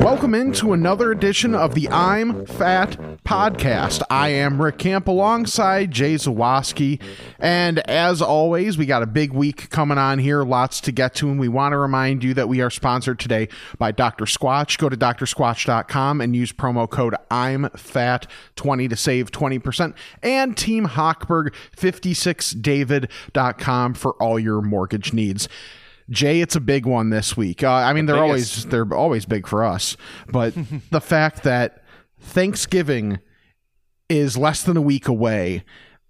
Welcome into another edition of the I'm Fat podcast. I am Rick Camp alongside Jay Zawaski. And as always, we got a big week coming on here, lots to get to. And we want to remind you that we are sponsored today by Dr. Squatch. Go to drsquatch.com and use promo code I'm Fat 20 to save 20%. And Team Hochberg 56david.com for all your mortgage needs. Jay, it's a big one this week. Uh, I mean, they're always they're always big for us, but the fact that Thanksgiving is less than a week away.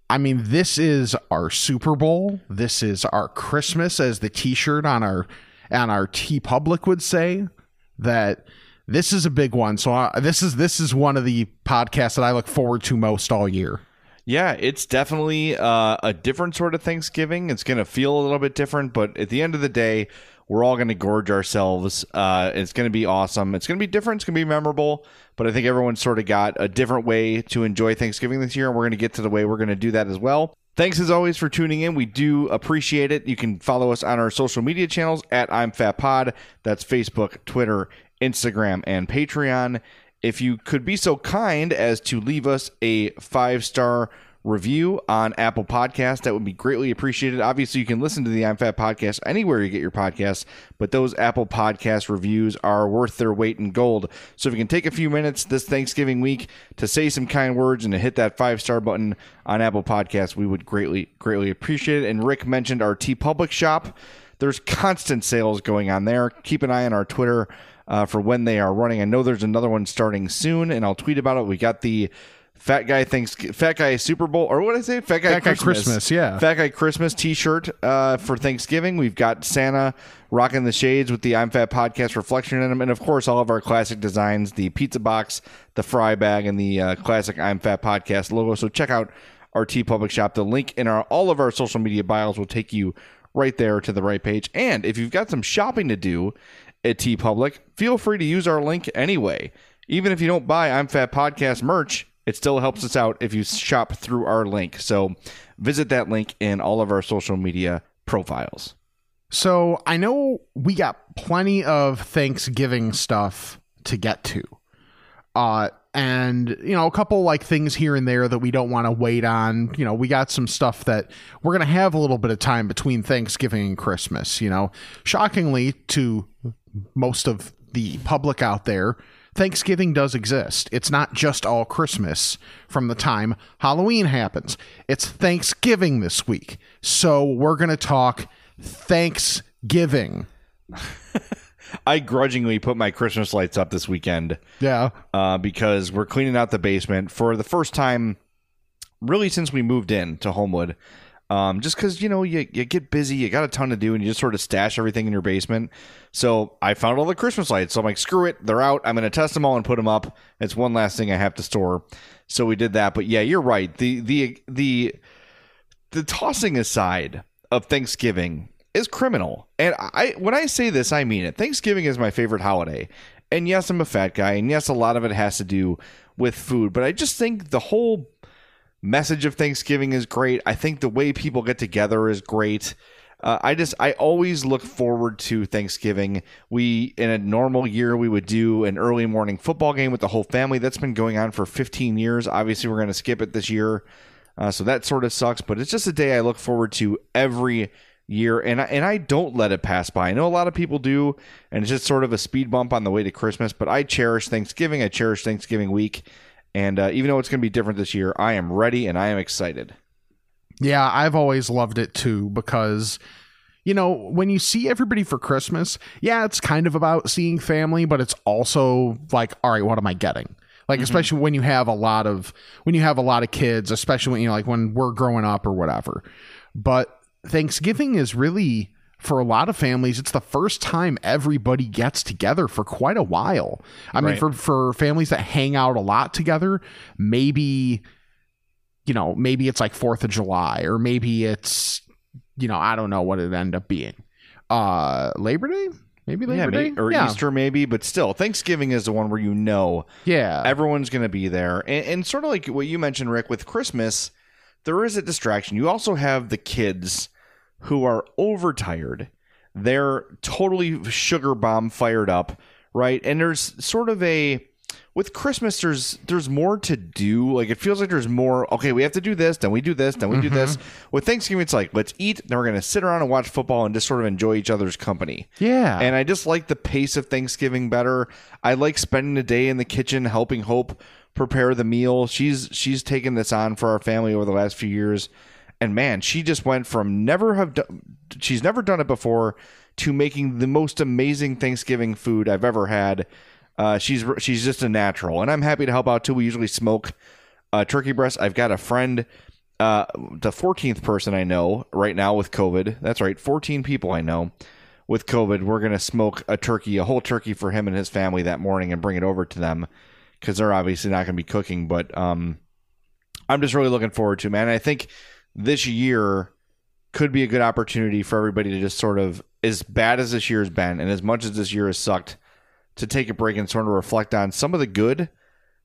I mean, this is our Super Bowl. This is our Christmas, as the T-shirt on our on our TeePublic would say. That this is a big one. So uh, this is this is one of the podcasts that I look forward to most all year. Yeah, it's definitely uh, a different sort of Thanksgiving. It's going to feel a little bit different, but at the end of the day, we're all going to gorge ourselves. Uh, it's going to be awesome. It's going to be different. It's going to be memorable. But I think everyone sort of got a different way to enjoy Thanksgiving this year, and we're going to get to the way we're going to do that as well. Thanks as always for tuning in. We do appreciate it. You can follow us on our social media channels at I'm Fat Pod. That's Facebook, Twitter, Instagram, and Patreon. If you could be so kind as to leave us a five star review on Apple Podcasts, that would be greatly appreciated. Obviously, you can listen to the I'm Fat Podcast anywhere you get your podcasts, but those Apple Podcast reviews are worth their weight in gold. So if you can take a few minutes this Thanksgiving week to say some kind words and to hit that five star button on Apple Podcasts, we would greatly, greatly appreciate it. And Rick mentioned our TeePublic shop. There's constant sales going on there. Keep an eye on our Twitter uh, for when they are running. I know there's another one starting soon, and I'll tweet about it. We got the Fat Guy thanks Fat Guy Super Bowl, or what did I say? Fat Guy, Fat Guy Christmas. Christmas, yeah. Fat Guy Christmas T-shirt uh, for Thanksgiving. We've got Santa rocking the shades with the I'm Fat podcast reflection in them, and of course all of our classic designs: the pizza box, the fry bag, and the uh, classic I'm Fat podcast logo. So check out our TeePublic shop. The link in our all of our social media bios will take you right there to the right page. And if you've got some shopping to do at TeePublic, feel free to use our link anyway. Even if you don't buy I'm Fat Podcast merch, it still helps us out if you shop through our link. So visit that link in all of our social media profiles. So I know we got plenty of Thanksgiving stuff to get to. Uh and you know a couple like things here and there that we don't want to wait on you know we got some stuff that we're going to have a little bit of time between thanksgiving and christmas you know shockingly to most of the public out there thanksgiving does exist. It's not just all christmas from the time halloween happens. It's thanksgiving this week. So we're going to talk thanksgiving. I grudgingly put my Christmas lights up this weekend yeah. uh, because we're cleaning out the basement for the first time, really since we moved in to Homewood. Um, just because you know you, you get busy, you got a ton to do, and you just sort of stash everything in your basement. So I found all the Christmas lights. So I'm like, screw it, they're out. I'm going to test them all and put them up. It's one last thing I have to store. So we did that. But yeah, you're right. The the the the tossing aside of Thanksgiving is criminal. And I when I say this, I mean it. Thanksgiving is my favorite holiday. And yes, I'm a fat guy, and yes, a lot of it has to do with food, but I just think the whole message of Thanksgiving is great. I think the way people get together is great. Uh, I just I always look forward to Thanksgiving. We in a normal year we would do an early morning football game with the whole family. That's been going on for 15 years. Obviously, we're going to skip it this year, uh, so that sort of sucks. But it's just a day I look forward to every year, and I, and I don't let it pass by. I know a lot of people do, and it's just sort of a speed bump on the way to Christmas. But I cherish Thanksgiving. I cherish Thanksgiving week, and uh, even though it's going to be different this year, I am ready and I am excited. Yeah, I've always loved it too because you know, when you see everybody for Christmas, yeah, it's kind of about seeing family, but it's also like, all right, what am I getting? Like especially when you have a lot of when you have a lot of kids, especially when you know, like when we're growing up or whatever. But Thanksgiving is really for a lot of families, it's the first time everybody gets together for quite a while. I mean, for for families that hang out a lot together, maybe you know, maybe it's like 4th of July or maybe it's you know, I don't know what it end up being. Uh Labor Day? Maybe Labor yeah, Day or yeah. Easter maybe, but still, Thanksgiving is the one where you know Yeah. everyone's going to be there, and, and sort of like what you mentioned, Rick, with Christmas, there is a distraction. You also have the kids who are overtired. They're totally sugar bomb fired up, right? And there's sort of a with Christmas there's there's more to do. Like it feels like there's more okay, we have to do this, then we do this, then we do this. Mm-hmm. With Thanksgiving it's like let's eat, then we're gonna sit around and watch football and just sort of enjoy each other's company. yeah. And I just like the pace of Thanksgiving better. I like spending a day in the kitchen helping Hope prepare the meal. She's she's taken this on for our family over the last few years. And man, she just went from never have done she's never done it before to making the most amazing Thanksgiving food I've ever had. Uh, she's she's just a natural, and I'm happy to help out too. We usually smoke uh, turkey breast. I've got a friend, uh, the 14th person I know right now with COVID. That's right, 14 people I know with COVID. We're gonna smoke a turkey, a whole turkey for him and his family that morning, and bring it over to them because they're obviously not gonna be cooking. But um, I'm just really looking forward to, man. I think this year could be a good opportunity for everybody to just sort of, as bad as this year has been, and as much as this year has sucked, to take a break and sort of reflect on some of the good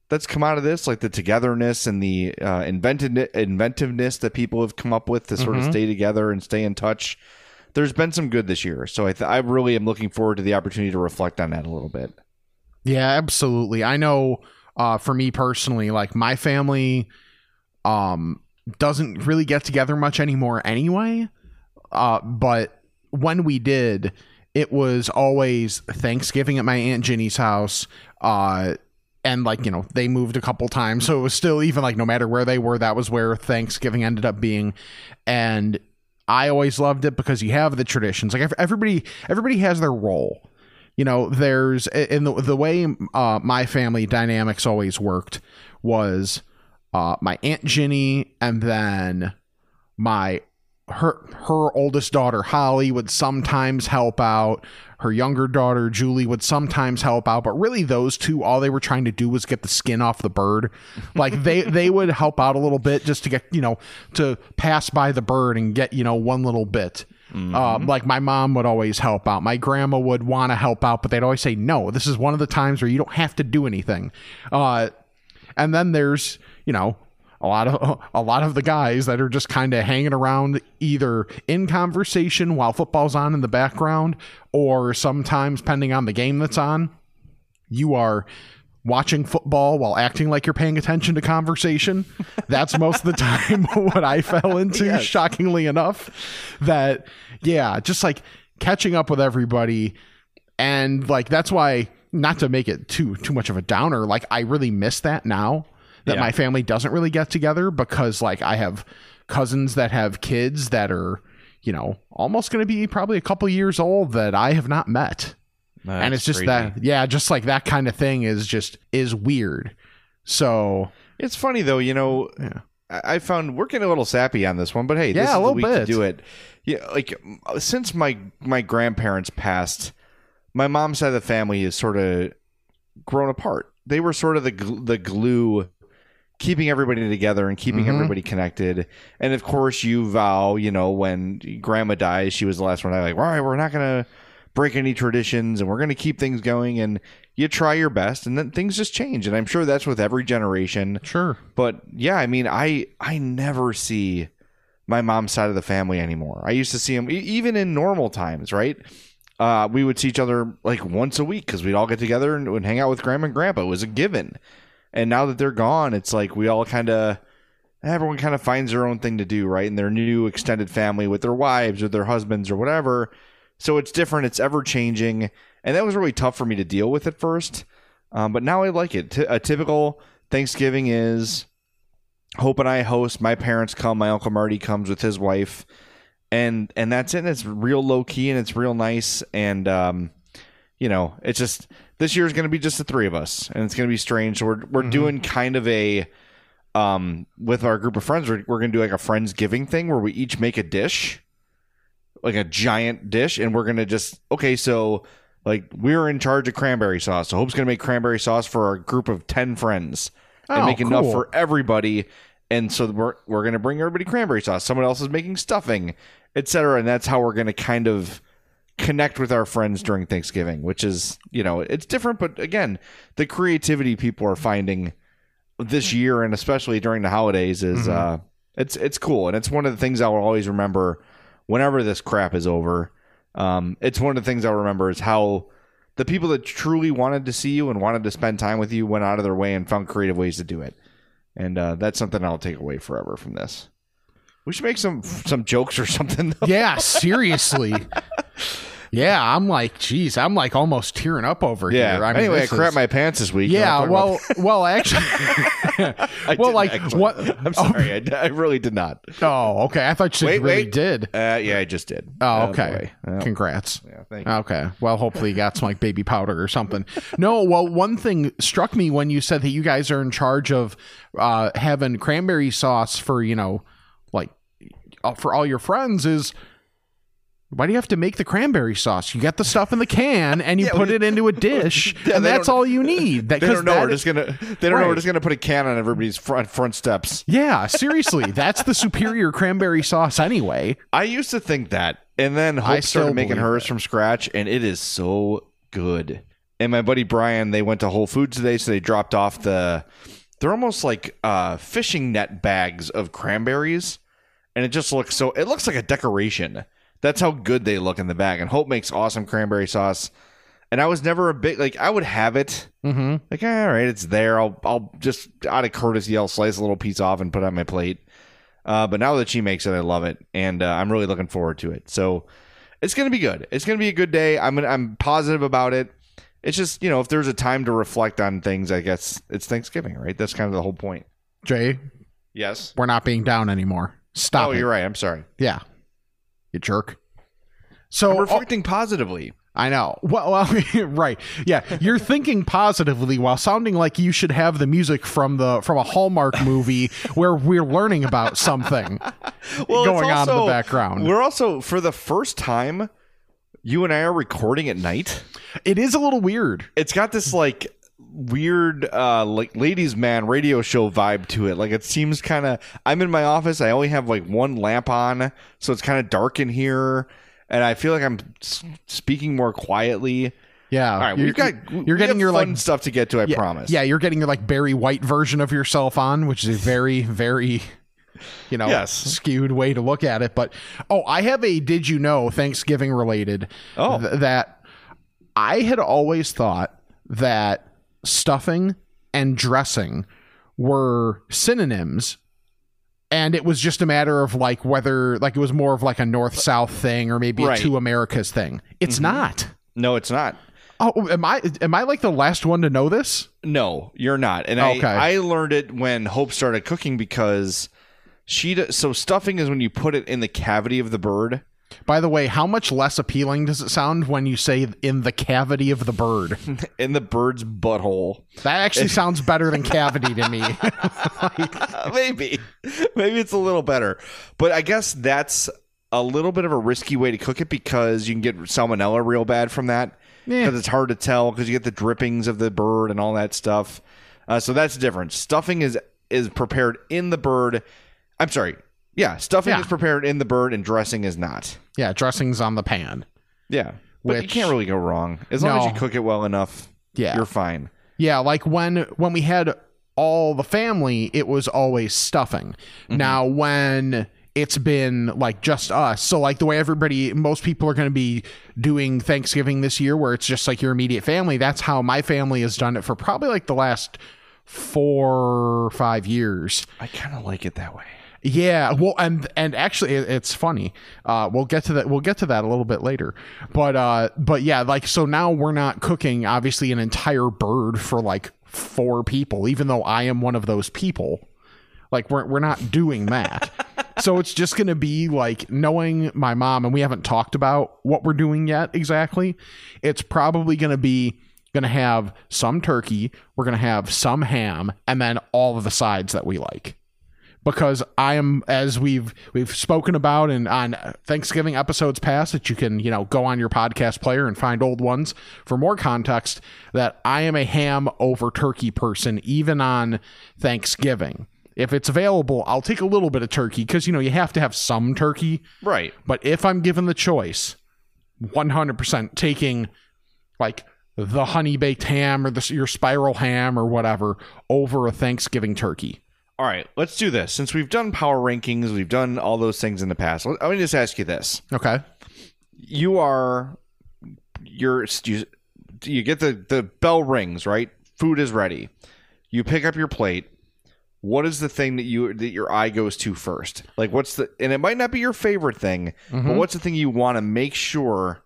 that's come out of this, like the togetherness and the uh, invented inventiveness that people have come up with to sort of stay together and stay in touch. There's been some good this year, so I, th- I really am looking forward to the opportunity to reflect on that a little bit. Yeah, absolutely. I know uh for me personally, like my family um doesn't really get together much anymore anyway. Uh but when we did, it was always Thanksgiving at my Aunt Ginny's house. Uh and like, you know, they moved a couple times. So it was still even like no matter where they were, that was where Thanksgiving ended up being. And I always loved it because you have the traditions. Like everybody everybody has their role you know there's in the the way uh, my family dynamics always worked was uh, my aunt Ginny and then my her her oldest daughter Holly would sometimes help out. Her younger daughter Julie would sometimes help out. But really those two all they were trying to do was get the skin off the bird. Like they they would help out a little bit just to get you know to pass by the bird and get you know one little bit. Uh, like my mom would always help out. My grandma would want to help out, but they'd always say, "No, this is one of the times where you don't have to do anything." Uh, and then there's you know a lot of a lot of the guys that are just kind of hanging around either in conversation while football's on in the background, or sometimes depending on the game that's on, you are watching football while acting like you're paying attention to conversation. That's most of the time what I fell into, shockingly enough. That, yeah, just like catching up with everybody. And like, that's why, not to make it too, too much of a downer, like, I really miss that now that Yeah. my family doesn't really get together because like I have cousins that have kids that are, you know, almost going to be probably a couple years old that I have not met and it's just that yeah just like that kind of thing is just is weird so It's funny though, you know. Yeah. I found we're a little sappy on this one, but hey, this Yeah, is a the little week to do it. Yeah, like since my my grandparents passed, my mom's side of the family is sort of grown apart. They were sort of the gl- the glue keeping everybody together and keeping Mhm. everybody connected. And of course, you vow, you know, when grandma dies, she was the last one. I like, all right, we're not gonna break any traditions, and we're gonna keep things going. And you try your best, and then things just change. And I'm sure that's with every generation. sure But yeah, I mean, I I never see my mom's side of the family anymore. I used to see them even in normal times, right? Uh, we would see each other like once a week because we'd all get together and would hang out with grandma and grandpa. It was a given. And now that they're gone, it's like we all kind of everyone kind of finds their own thing to do, right? In their new extended family with their wives or their husbands or whatever. So it's different. It's ever changing, and that was really tough for me to deal with at first. Um, but now I like it. T- a typical Thanksgiving is Hope and I host. My parents come. My uncle Marty comes with his wife, and and that's it. And it's real low key and it's real nice. And um, you know, it's just this year is going to be just the three of us, and it's going to be strange. We're we're doing kind of a um with our group of friends. We're, we're going to do like a friends giving thing where we each make a dish, like a giant dish, and we're going to just okay. So like we're in charge of cranberry sauce. So Hope's going to make cranberry sauce for our group of ten friends and Oh, make enough for everybody. And so we're we're gonna bring everybody cranberry sauce. Someone else is making stuffing, etc. And that's how we're gonna kind of connect with our friends during Thanksgiving, which is you know it's different, but again, the creativity people are finding this year and especially during the holidays is uh it's it's cool and it's one of the things I will always remember whenever this crap is over. Um, it's one of the things I'll remember is how the people that truly wanted to see you and wanted to spend time with you went out of their way and found creative ways to do it. And uh, that's something I'll take away forever from this. We should make some some jokes or something. Though. Yeah, seriously. yeah, I'm like, geez, I'm like almost tearing up over Yeah. here. I mean, anyway, I crap is- my pants this week. Yeah, well, well, actually, well, like actually. what? I'm sorry, I, I really did not. Oh, okay. I thought you Wait, really wait. did. Uh, yeah, I just did. Oh, okay. boy. Yeah. Congrats. Yeah, thank you. Okay. Well, hopefully you got some like baby powder or something. No, well, one thing struck me when you said that you guys are in charge of uh, having cranberry sauce for, you know, for all your friends is why do you have to make the cranberry sauce? You get the stuff in the can and you Yeah, put we- it into a dish, Yeah, and that's all you need. That, They don't know that we're is- just gonna. They don't know we're just gonna put a can on everybody's front front steps. Yeah, seriously, that's the superior cranberry sauce anyway. I used to think that, and then I Hope still started making hers that. from scratch, and it is so good. And my buddy Brian, they went to Whole Foods today, so they dropped off the. They're almost like uh, fishing net bags of cranberries, and it just looks so. It looks like a decoration. That's how good they look in the bag. And Hope makes awesome cranberry sauce. And I was never a big like I would have it Mm-hmm. like all right, it's there. I'll I'll just out of courtesy, I'll slice a little piece off and put it on my plate. Uh, but now that she makes it, I love it, and uh, I'm really looking forward to it. So it's gonna be good. It's gonna be a good day. I'm gonna, I'm positive about it. It's just you know if there's a time to reflect on things, I guess it's Thanksgiving, right? That's kind of the whole point. Jay, Yes. we're not being down anymore. Stop oh, it. you're right. I'm sorry. Yeah. You jerk. So I'm oh, reflecting positively. I know. Well, well right. Yeah, you're thinking positively while sounding like you should have the music from the from a Hallmark movie where we're learning about something Well, going on in the background. We're also for the first time, you and I are recording at night. It is a little weird. it's got this like weird uh like ladies man radio show vibe to it like it seems kind of i'm in my office i only have like one lamp on so it's kind of dark in here and i feel like i'm s- speaking more quietly Yeah. all right you're, got you're we getting your like stuff to get to i yeah, promise Yeah, you're getting your like Barry White version of yourself on, which is a very, very, you know, Yes. skewed way to look at it. But oh, I have a did you know Thanksgiving related Oh. th- that I had always thought that stuffing and dressing were synonyms. And it was just a matter of like whether like it was more of like a north south thing or maybe Right. Mm-hmm. a two Americas thing. It's not. no it's not Oh, am I am I like the last one to know this? No, you're not. And Okay. I, I learned it when Hope started cooking because she so stuffing is when you put it in the cavity of the bird. By the way, how much less appealing does it sound when you say in the cavity of the bird? in the bird's butthole. That actually sounds better than cavity to me. Uh, maybe, maybe it's a little better, but I guess that's a little bit of a risky way to cook it because you can get salmonella real bad from that. Yeah. Because it's hard to tell because you get the drippings of the bird and all that stuff. Uh, so that's different. Stuffing is is prepared in the bird. I'm sorry. Yeah, stuffing Yeah. is prepared in the bird and dressing is not. yeah, dressing's on the pan. Yeah, but you can't really go wrong as long as you cook it well enough. Yeah. you're fine. Yeah, like when when we had all the family, it was always stuffing. Mm-hmm. Now when it's been like just us, so like the way everybody, most people are going to be doing Thanksgiving this year, where it's just like your immediate family. That's how my family has done it for probably like the last four or five years. I kind of like it that way. Yeah, well, and and actually, it- it's funny. Uh, we'll get to that. We'll get to that a little bit later. But uh, but yeah, like so now we're not cooking obviously an entire bird for like four people, even though I am one of those people. Like we're we're not doing that. so it's just gonna be like knowing my mom, and we haven't talked about what we're doing yet exactly. It's probably gonna be gonna have some turkey. We're gonna have some ham, and then all of the sides that we like because I am as we've we've spoken about and on Thanksgiving episodes past that you can you know go on your podcast player and find old ones for more context that I am a ham over turkey person even on Thanksgiving. If it's available, I'll take a little bit of turkey because you know you have to have some turkey. Right. But if I'm given the choice, 100% taking like the honey baked ham or the, your spiral ham or whatever over a Thanksgiving turkey. All right, let's do this. Since we've done power rankings, we've done all those things in the past. Let me just ask you this: Okay. You are, you're, you, you get the the bell rings, right? Food is ready. You pick up your plate. What is the thing that you that your eye goes to first? Like, what's the? And it might not be your favorite thing, but mm-hmm. what's the thing you want to make sure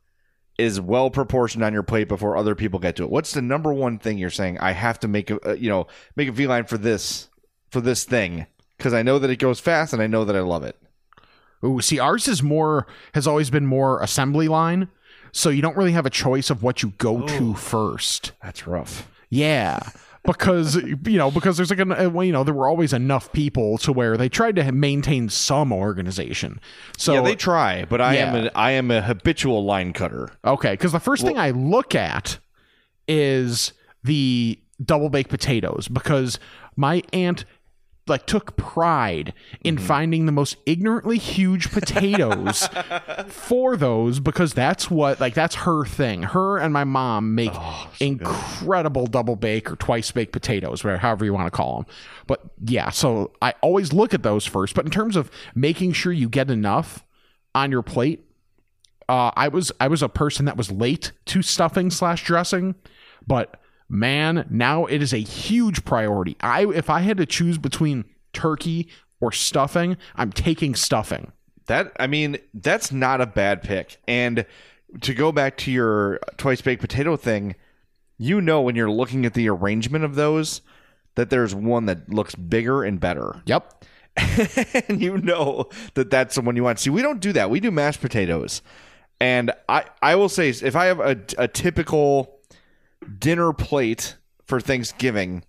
is well proportioned on your plate before other people get to it? What's the number one thing you're saying? I have to make a, a you know make a V line for this for this thing because I know that it goes fast and I know that I love it. Ooh, see, ours is more has always been more assembly line, so you don't really have a choice of what you go to first. That's rough. Yeah, because you know because there's like an uh, well, you know there were always enough people to where they tried to maintain some organization. So yeah, they try, but I am Yeah. a, I am a habitual line cutter. Okay, because the first thing I look at is the double baked potatoes because my aunt like took pride in finding the most ignorantly huge potatoes for those because that's what like that's her thing. Her and my mom make incredible double bake or twice baked potatoes, whatever however you want to call them. But yeah, so I always look at those first. But in terms of making sure you get enough on your plate, uh, I was I was a person that was late to stuffing slash dressing, but man, now it is a huge priority. I if I had to choose between turkey or stuffing, I'm taking stuffing. That I mean, that's not a bad pick. And to go back to your twice baked potato thing, you know when you're looking at the arrangement of those that there's one that looks bigger and better. Yep. and you know that that's the one you want. See, we don't do that. We do mashed potatoes. And I, I will say, if I have a, a typical dinner plate for Thanksgiving,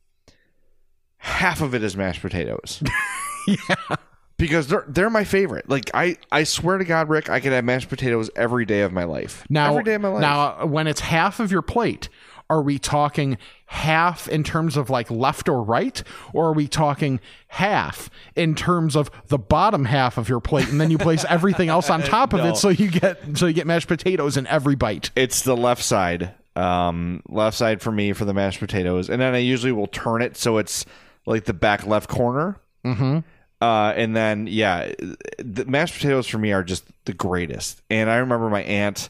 half of it is mashed potatoes. yeah. Because they're they're my favorite. Like I, I swear to God, Rick, I could have mashed potatoes every day of my life. Now every day of my life. Now when it's half of your plate, are we talking half in terms of like left or right or are we talking half in terms of the bottom half of your plate and then you place everything else on top of No. it so you get so you get mashed potatoes in every bite It's the left side. Um, left side for me for the mashed potatoes, and then I usually will turn it so it's like the back left corner. Mm-hmm. Uh, and then yeah, the mashed potatoes for me are just the greatest. And I remember my aunt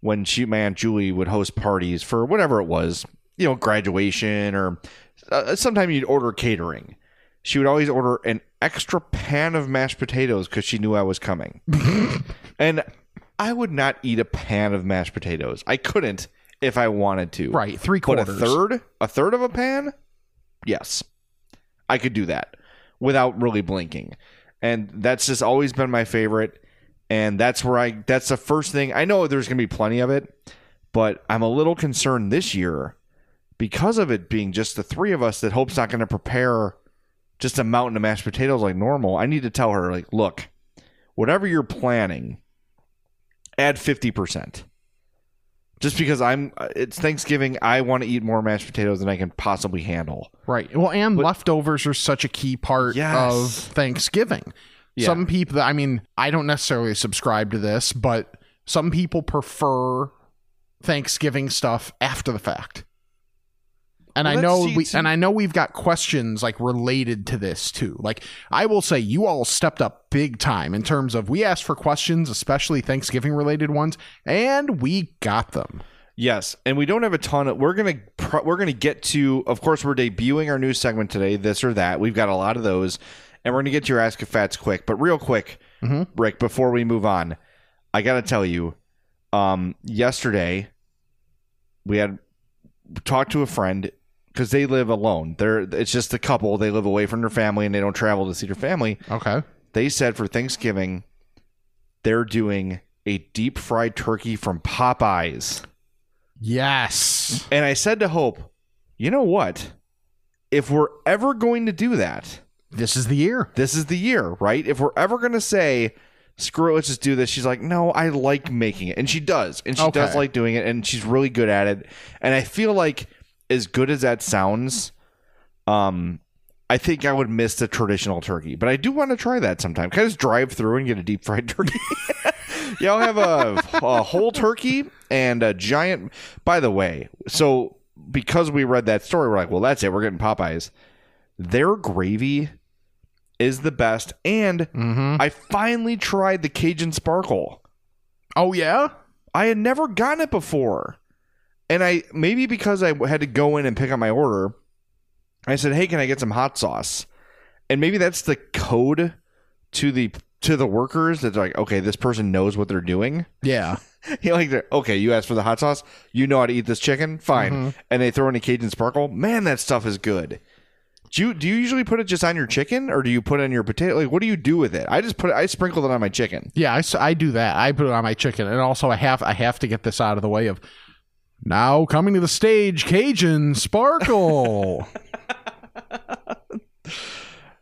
when she, my aunt Julie, would host parties for whatever it was, you know, graduation or uh, sometime you'd order catering. She would always order an extra pan of mashed potatoes because she knew I was coming. and I would not eat a pan of mashed potatoes. I couldn't if I wanted to. Right, three But a third, a third of a pan, yes, I could do that without really blinking. And that's just always been my favorite. And that's where I. That's the first thing. I know there's gonna be plenty of it, but I'm a little concerned this year because of it being just the three of us. That Hope's not going to prepare just a mountain of mashed potatoes like normal. I need to tell her like, look, whatever you're planning, add 50%. Just because I'm uh, it's Thanksgiving, I want to eat more mashed potatoes than I can possibly handle. Right. Well, and leftovers are such a key part Yes. of Thanksgiving. Yeah. Some people, I mean, I don't necessarily subscribe to this, but some people prefer Thanksgiving stuff after the fact. And Well, I know we and I know we've got questions like related to this too. Like I will say you all stepped up big time in terms of we asked for questions, especially Thanksgiving related ones, and we got them. Yes, and we don't have a ton of. We're gonna we're gonna get to. Of course, we're debuting our new segment today. This or that. We've got a lot of those, and we're gonna get to your ask if fats quick. But real quick, Rick, before we move on, I gotta tell you, um, yesterday we had talked to a friend because they live alone. They're it's just a couple. They live away from their family and they don't travel to see their family. Okay. They said for Thanksgiving, they're doing a deep fried turkey from Popeyes. Yes. And I said to Hope, you know what? If we're ever going to do that, This is the year. this is the year, right? If we're ever going to say, screw it, let's just do this, she's like, no, I like making it. And she does. And she Okay. does like doing it. And she's really good at it. And I feel like, as good as that sounds, um, I think I would miss the traditional turkey. But I do want to try that sometime. Can I just drive through and get a deep fried turkey? yeah, I'll have a, a whole turkey and a giant. By the way, so because we read that story, we're like, well, that's it. We're getting Popeyes. Their gravy is the best. And I finally tried the Cajun Sparkle. Oh yeah. I had never gotten it before. And I maybe because I had to go in and pick up my order, I said, "Hey, can I get some hot sauce?" And maybe that's the code to the to the workers that's like, "Okay, this person knows what they're doing." Yeah. you like, "Okay, you asked for the hot sauce. You know how to eat this chicken. Fine." Mm-hmm. And they throw in a Cajun sparkle. Man, that stuff is good. Do you do you usually put it just on your chicken, or do you put it on your potato? Like, what do you do with it? I just put it, I sprinkled it on my chicken. Yeah, I, I do that. I put it on my chicken, and also I have I have to get this out of the way of now coming to the stage, Cajun Sparkle.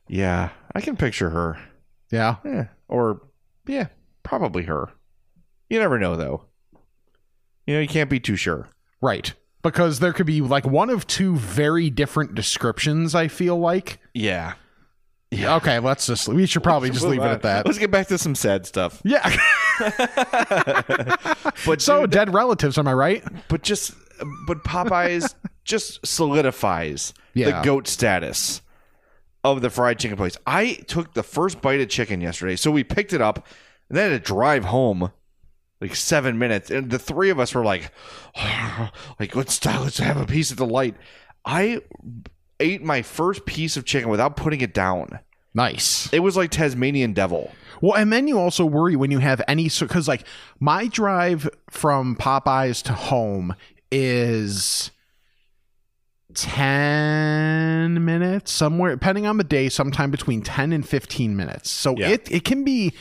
Yeah, I can picture her. yeah, Yeah. Or yeah, probably her. You never know though. You know, you can't be too sure. right. Because there could be like one of two very different descriptions. I feel like. Yeah. Okay, let's just we should probably just leave it at that. Let's get back to some sad stuff. Yeah. But so dude, dead relatives, am I right? but just but Popeyes just solidifies Yeah. the goat status of the fried chicken place. I took the first bite of chicken yesterday, so we picked it up and then had to drive home like seven minutes, and the three of us were like, like let's let's have a piece of the light. I ate my first piece of chicken without putting it down. Nice. It was like Tasmanian devil. Well, and then you also worry when you have any so because like my drive from Popeyes to home is ten minutes somewhere, depending on the day, sometime between ten and fifteen minutes. So Yeah. it it can be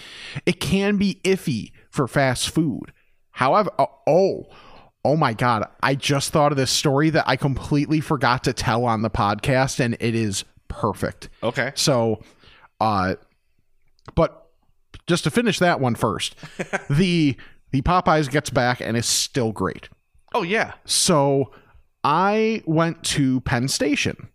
it can be iffy for fast food. However, oh, oh oh my god, I just thought of this story that I completely forgot to tell on the podcast, and it is perfect. Okay. So, uh, but just to finish that one first, the the Popeyes gets back and is still great. Oh yeah. So I went to Penn Station,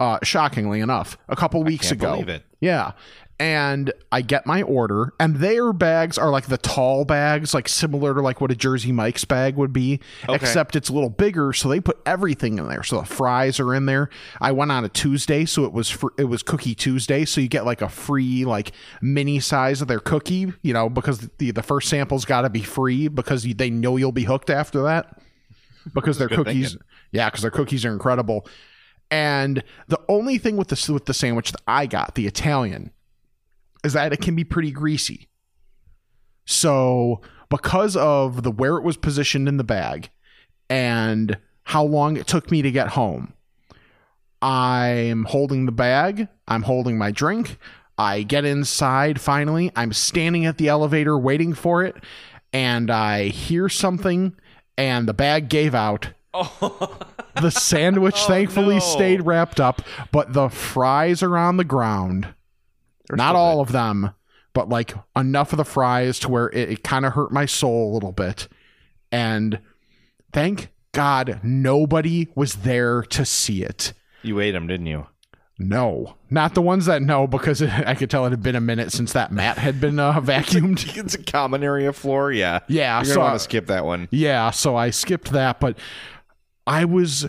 uh, shockingly enough, a couple weeks can't ago. believe it. Yeah. And I get my order, and their bags are like the tall bags, like similar to like what a Jersey Mike's bag would be, except it's a little bigger. So they put everything in there. So the fries are in there. I went on a Tuesday, so it was fr- it was Cookie Tuesday. So you get like a free like mini size of their cookie, you know, because the the first sample's got to be free because they know you'll be hooked after that because their cookies, yeah, because their cookies are incredible. And the only thing with the with the sandwich that I got, the Italian, is that it can be pretty greasy. So because of the where it was positioned in the bag and how long it took me to get home, I'm holding the bag, I'm holding my drink. I get inside finally. I'm standing at the elevator waiting for it, and I hear something, and the bag gave out. The sandwich oh, thankfully no. stayed wrapped up, but the fries are on the ground. Not all of them, but like enough of the fries to where it, it kind of hurt my soul a little bit. And thank God nobody was there to see it. You ate them, didn't you? No, not the ones that know, because I could tell it had been a minute since that mat had been uh, vacuumed. It's a common area floor. Yeah. Yeah, You're so gonna want to skip that one. Yeah, so I skipped that, but I was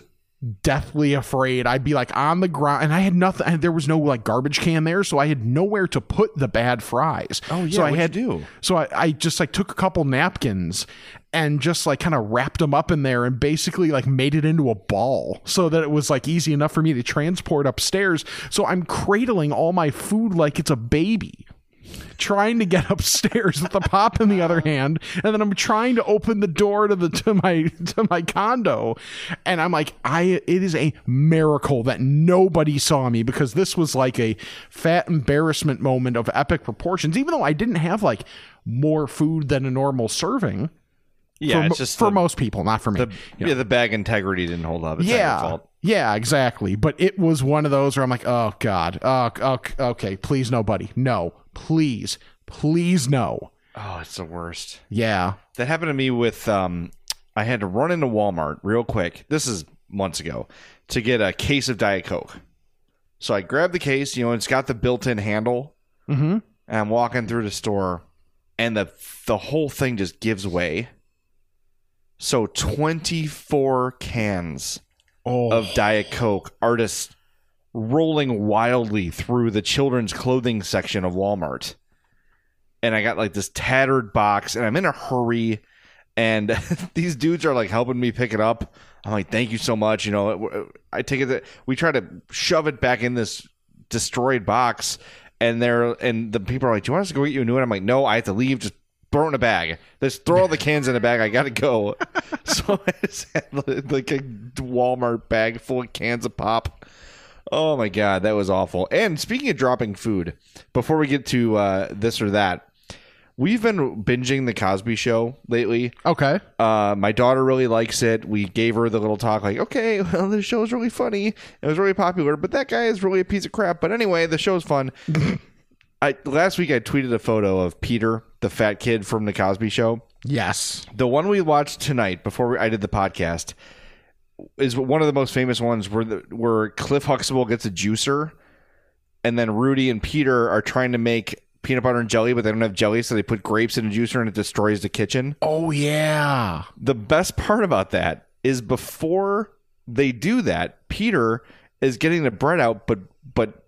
deathly afraid. I'd be like on the ground, and I had nothing. And there was no like garbage can there, so I had nowhere to put the bad fries. Oh, yeah, so I had do? So I, I just like took a couple napkins and just like kind of wrapped them up in there and basically like made it into a ball so that it was like easy enough for me to transport upstairs. So I'm cradling all my food like it's a baby trying to get upstairs with the pop in the other hand and then i'm trying to open the door to the to my to my condo and i'm like i it is a miracle that nobody saw me because this was like a fat embarrassment moment of epic proportions even though i didn't have like more food than a normal serving Yeah, for, it's just for the, most people not for me the yeah the bag integrity didn't hold up. It's yeah fault. Yeah exactly but it was one of those where i'm like oh god oh, okay, okay please nobody no please please no Oh, it's the worst. yeah That happened to me with um I had to run into Walmart real quick. This is months ago to get a case of Diet Coke. So I grabbed the case, you know, it's got the built-in handle. mm-hmm And I'm walking through the store and the the whole thing just gives way. So 24 cans oh of Diet Coke just rolling wildly through the children's clothing section of Walmart. And I got like this tattered box, and I'm in a hurry. And these dudes are like helping me pick it up. I'm like, thank you so much. You know, I take it. That we try to shove it back in this destroyed box, and they're and the people are like, "Do you want us to go get you a new one?" I'm like, "No, I have to leave. Just throw in a bag. Just throw all the cans in a bag. I gotta go." so I just had like a Walmart bag full of cans of pop. Oh my god, that was awful. And speaking of dropping food, before we get to uh, this or that, we've been binging the Cosby Show lately. okay Uh, my daughter really likes it. We gave her the little talk, like, okay, well, the is really funny. It was really popular, but that guy is really a piece of crap. But anyway, the show's fun. I last week I tweeted a photo of Peter, the fat kid from the Cosby Show. yes. The one we watched tonight before we, I did the podcast is one of the most famous ones where the, where Cliff Huxtable gets a juicer, and then Rudy and Peter are trying to make peanut butter and jelly, but they don't have jelly, so they put grapes in a juicer and it destroys the kitchen. Oh yeah. The best part about that is before they do that, Peter is getting the bread out, but but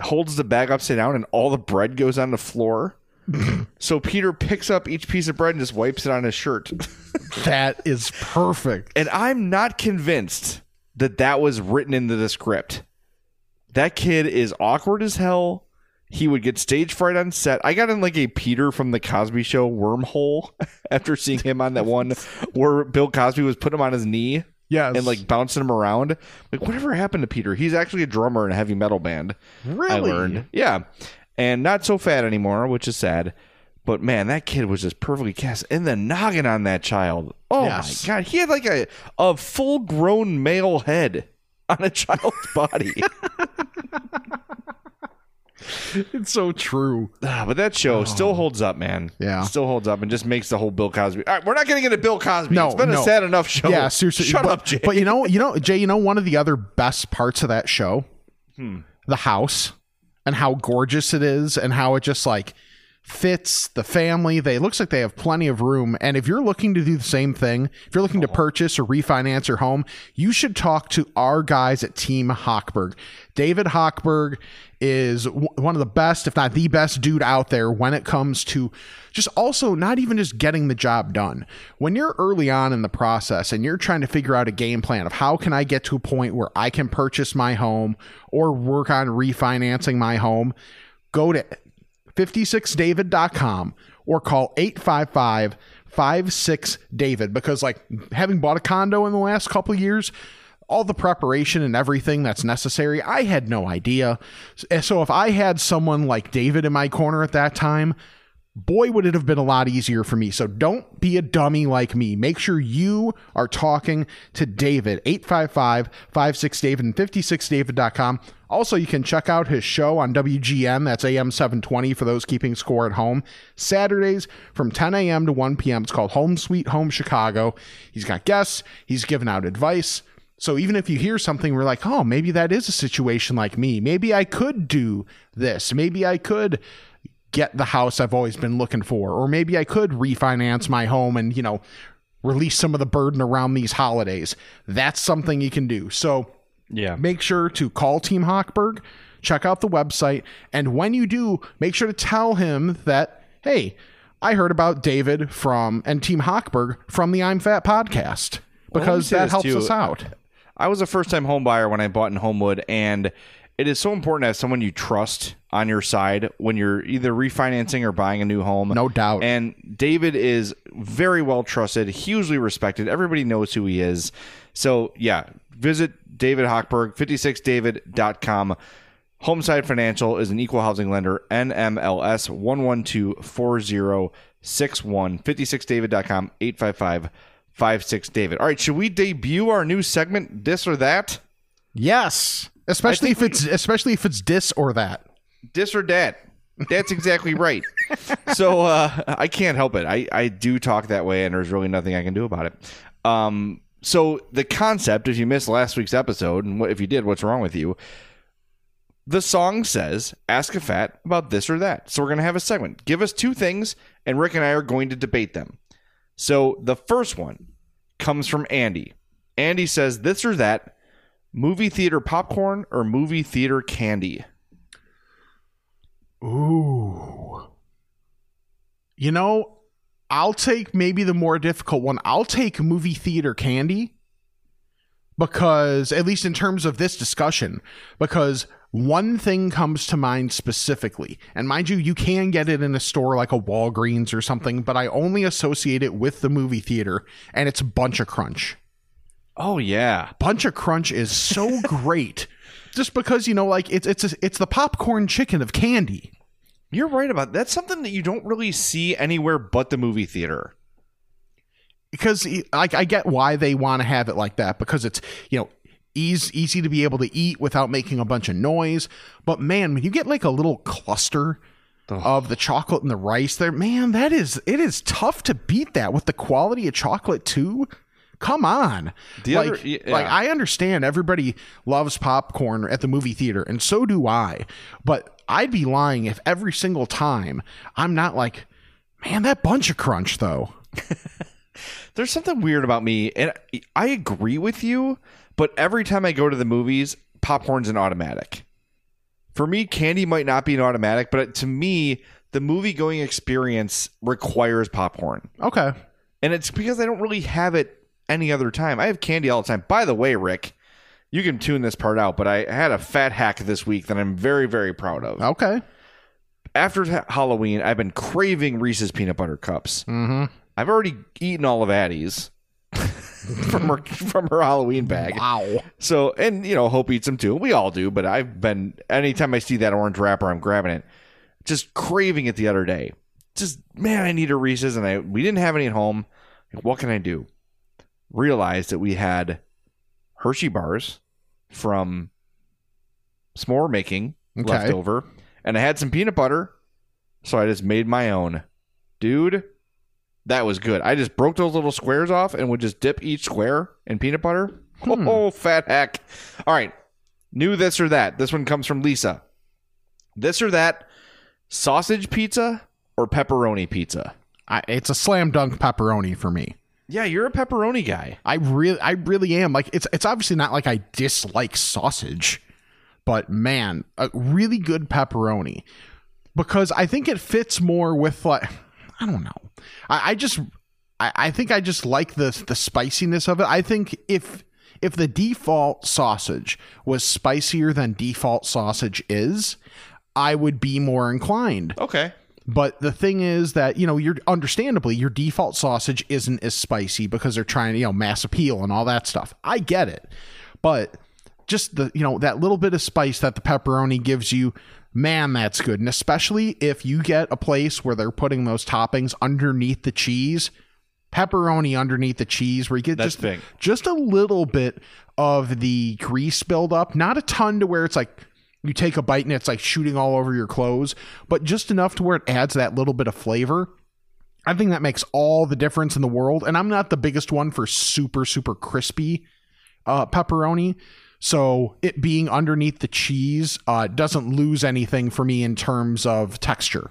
holds the bag upside down, and all the bread goes on the floor. so Peter picks up each piece of bread and just wipes it on his shirt. that is perfect and I'm not convinced that that was written into the script. That kid is awkward as hell. He would get stage fright on set. I got in like a Peter from the Cosby Show wormhole after seeing him on that one where Bill Cosby was putting him on his knee yes and like bouncing him around. Like, whatever happened to Peter? He's actually a drummer in a heavy metal band. really I learned. Yeah. And not so fat anymore, which is sad. But man, that kid was just perfectly cast. And the noggin on that child. Oh Yes. my god. He had like a, a full grown male head on a child's body. it's so true Ah, but that show still holds up, man. Oh. Yeah. Still holds up and just makes the whole Bill Cosby. All right, we're not getting into Bill Cosby. No, it's been no. a sad enough show. yeah seriously Shut but, up, Jay. but you know you know jay you know one of the other best parts of that show Hmm. the house and how gorgeous it is and how it just like fits the family they it looks like they have plenty of room and if you're looking to do the same thing if you're looking to purchase or refinance your home you should talk to our guys at team hochberg david hochberg is w- one of the best if not the best dude out there when it comes to just also not even just getting the job done. When you're early on in the process and you're trying to figure out a game plan of how can i get to a point where i can purchase my home or work on refinancing my home go to 56david.com or call 855 56 David because like having bought a condo in the last couple years all the preparation and everything that's necessary I had no idea. So if I had someone like David in my corner at that time boy would it have been a lot easier for me. So don't be a dummy like me. Make sure you are talking to david. 855-56david and 56david.com also you can check out his show on wgn that's am 720 for those keeping score at home. Saturdays from 10 a.m to 1 p.m it's called home sweet home chicago. He's got guests. He's giving out advice so even if you hear something, we're like, oh, maybe that is a situation like me. Maybe I could do this. Maybe I could get the house I've always been looking for, or maybe I could refinance my home and, you know, release some of the burden around these holidays. That's something you can do. So Yeah. make sure to call Team Hochberg, check out the website, and when you do, make sure to tell him that, hey, I heard about David from and Team Hochberg from the I'm Fat podcast Well, because say that helps too. us out. I was a first time home buyer when I bought in Homewood, and it is so important to have someone you trust on your side when you're either refinancing or buying a new home. No doubt. And David is very well trusted, hugely respected. Everybody knows who he is. So, yeah, visit David Hochberg, 56david.com. Homeside Financial is an equal housing lender, NMLS 1124061, 56david.com, 855 56David. All right, should we debut our new segment, This or That? Yes, especially if think it's especially if it's this or that. This or that. That's exactly right. so uh, I can't help it. I, I do talk that way, and there's really nothing I can do about it. Um, so the concept, if you missed last week's episode, and what, if you did, what's wrong with you? The song says, "Ask a fat about this or that." So we're gonna have a segment. Give us two things, and Rick and I are going to debate them. So the first one comes from Andy. Andy says, "This or that." Movie theater popcorn or movie theater candy? Ooh. You know, I'll take maybe the more difficult one. I'll take movie theater candy because, at least in terms of this discussion, because one thing comes to mind specifically. And mind you, you can get it in a store like a Walgreens or something, but I only associate it with the movie theater, and it's Buncha Crunch. Oh yeah. Buncha Crunch is so great. Just because you know, like it's it's it's the popcorn chicken of candy. You're right about that's something that you don't really see anywhere but the movie theater. Because like I get why they want to have it like that because it's you know easy easy to be able to eat without making a bunch of noise. But man, when you get like a little cluster of the chocolate and the rice there, man, that is it is tough to beat that with the quality of chocolate too. Come on. The like, other- yeah. like I understand everybody loves popcorn at the movie theater, and so do I. But I'd be lying if every single time I'm not like, man, that buncha crunch though. There's something weird about me, and I agree with you, but every time I go to the movies, popcorn's an automatic. For me, candy might not be an automatic, but to me, the movie going experience requires popcorn. Okay. And it's because I don't really have it any other time. I have candy all the time. By the way, Rick, you can tune this part out, but I had a fat hack this week that I'm very, very proud of. Okay. After Halloween, I've been craving Reese's peanut butter cups. Mm-hmm. I've already eaten all of Addie's from her from her Halloween bag. Wow. So, and you know, Hope eats them too. We all do, but I've been anytime I see that orange wrapper, I'm grabbing it. Just craving it the other day. Just man, I need a Reese's, and I we didn't have any at home. What can I do? Realized that we had Hershey bars from s'more making Okay. left over, and I had some peanut butter, so I just made my own. Dude, that was good. I just broke those little squares off and would just dip each square in peanut butter. Hmm. Oh, fat heck. All right. New this or that. This one comes from Lisa. This or that sausage pizza or pepperoni pizza? I, it's a slam dunk pepperoni for me. Yeah, you're a pepperoni guy. I really, I really am. Like, it's it's obviously not like I dislike sausage, but man, a really good pepperoni because I think it fits more with like, I don't know. I, I just, I, I think I just like the the spiciness of it. I think if if the default sausage was spicier than default sausage is, I would be more inclined. Okay. But the thing is that, you know, you're understandably your default sausage isn't as spicy because they're trying to, you know, mass appeal and all that stuff. I get it. But just the, you know, that little bit of spice that the pepperoni gives you, man, that's good. And especially if you get a place where they're putting those toppings underneath the cheese, pepperoni underneath the cheese where you get That's just big. just a little bit of the grease buildup, not a ton to where it's like you take a bite and it's like shooting all over your clothes, but just enough to where it adds that little bit of flavor. I think that makes all the difference in the world. And I'm not the biggest one for super, super crispy uh, pepperoni. So it being underneath the cheese uh, doesn't lose anything for me in terms of texture.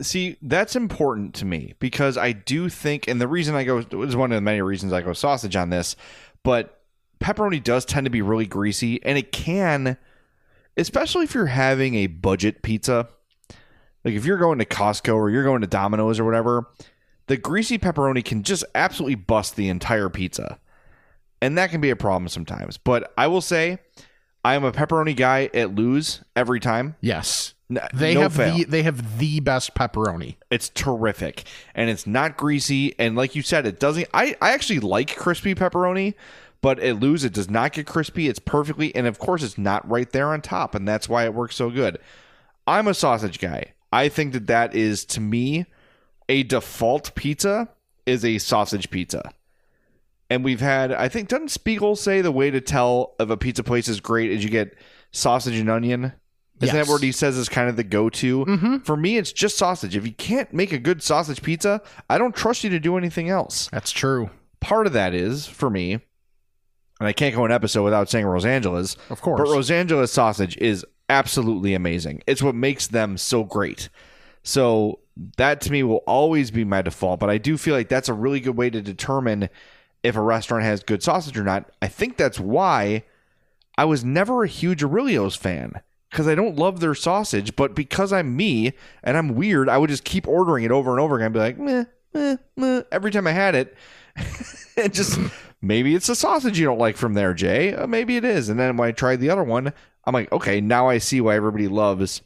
See, that's important to me because I do think, and the reason I go is one of the many reasons I go sausage on this, but pepperoni does tend to be really greasy, and it can, especially if you're having a budget pizza, like if you're going to Costco or you're going to Domino's or whatever, the greasy pepperoni can just absolutely bust the entire pizza. And that can be a problem sometimes. But I will say, I am a pepperoni guy at Lou's every time. Yes. N- They no have fail. the they have the best pepperoni. It's terrific. And it's not greasy. And like you said, it doesn't. I, I actually like crispy pepperoni, but at Lou's, it does not get crispy. It's perfectly. And of course, it's not right there on top. And that's why it works so good. I'm a sausage guy. I think that that is, to me, a default pizza is a sausage pizza. And we've had, I think, doesn't Spiegel say the way to tell if a pizza place is great is you get sausage and onion? Isn't Yes. that what he says is kind of the go to? Mm-hmm. For me, it's just sausage. If you can't make a good sausage pizza, I don't trust you to do anything else. That's true. Part of that is, for me, and I can't go an episode without saying Rosangela's, Of course. but Rosangela's sausage is absolutely amazing. It's what makes them so great. So that to me will always be my default, but I do feel like that's a really good way to determine if a restaurant has good sausage or not. I think that's why I was never a huge Aurelio's fan because I don't love their sausage, but because I'm me and I'm weird, I would just keep ordering it over and over again and be like, meh, meh, meh, every time I had it. it just maybe it's the sausage you don't like from there, Jay. Uh, maybe it is. And then when I tried the other one, I'm like, okay, now I see why everybody loves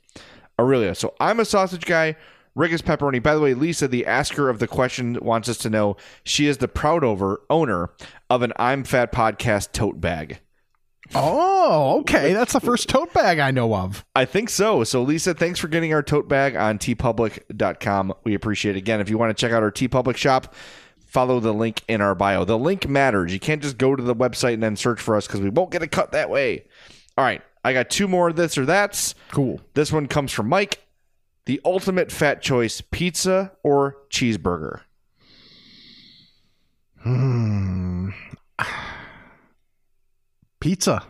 Aurelio. So I'm a sausage guy. Rick is pepperoni. By the way, Lisa, the asker of the question, wants us to know she is the proud over owner of an I'm Fat podcast tote bag. Oh, okay. That's the first tote bag I know of. I think so. So, Lisa, thanks for getting our tote bag on teepublic.com. We appreciate it. Again, if you want to check out our TeePublic shop, follow the link in our bio. The link matters. You can't just go to the website and then search for us because we won't get a cut that way. All right. I got two more of this or that's. Cool. This one comes from Mike. The ultimate fat choice pizza or cheeseburger? Hmm. Pizza.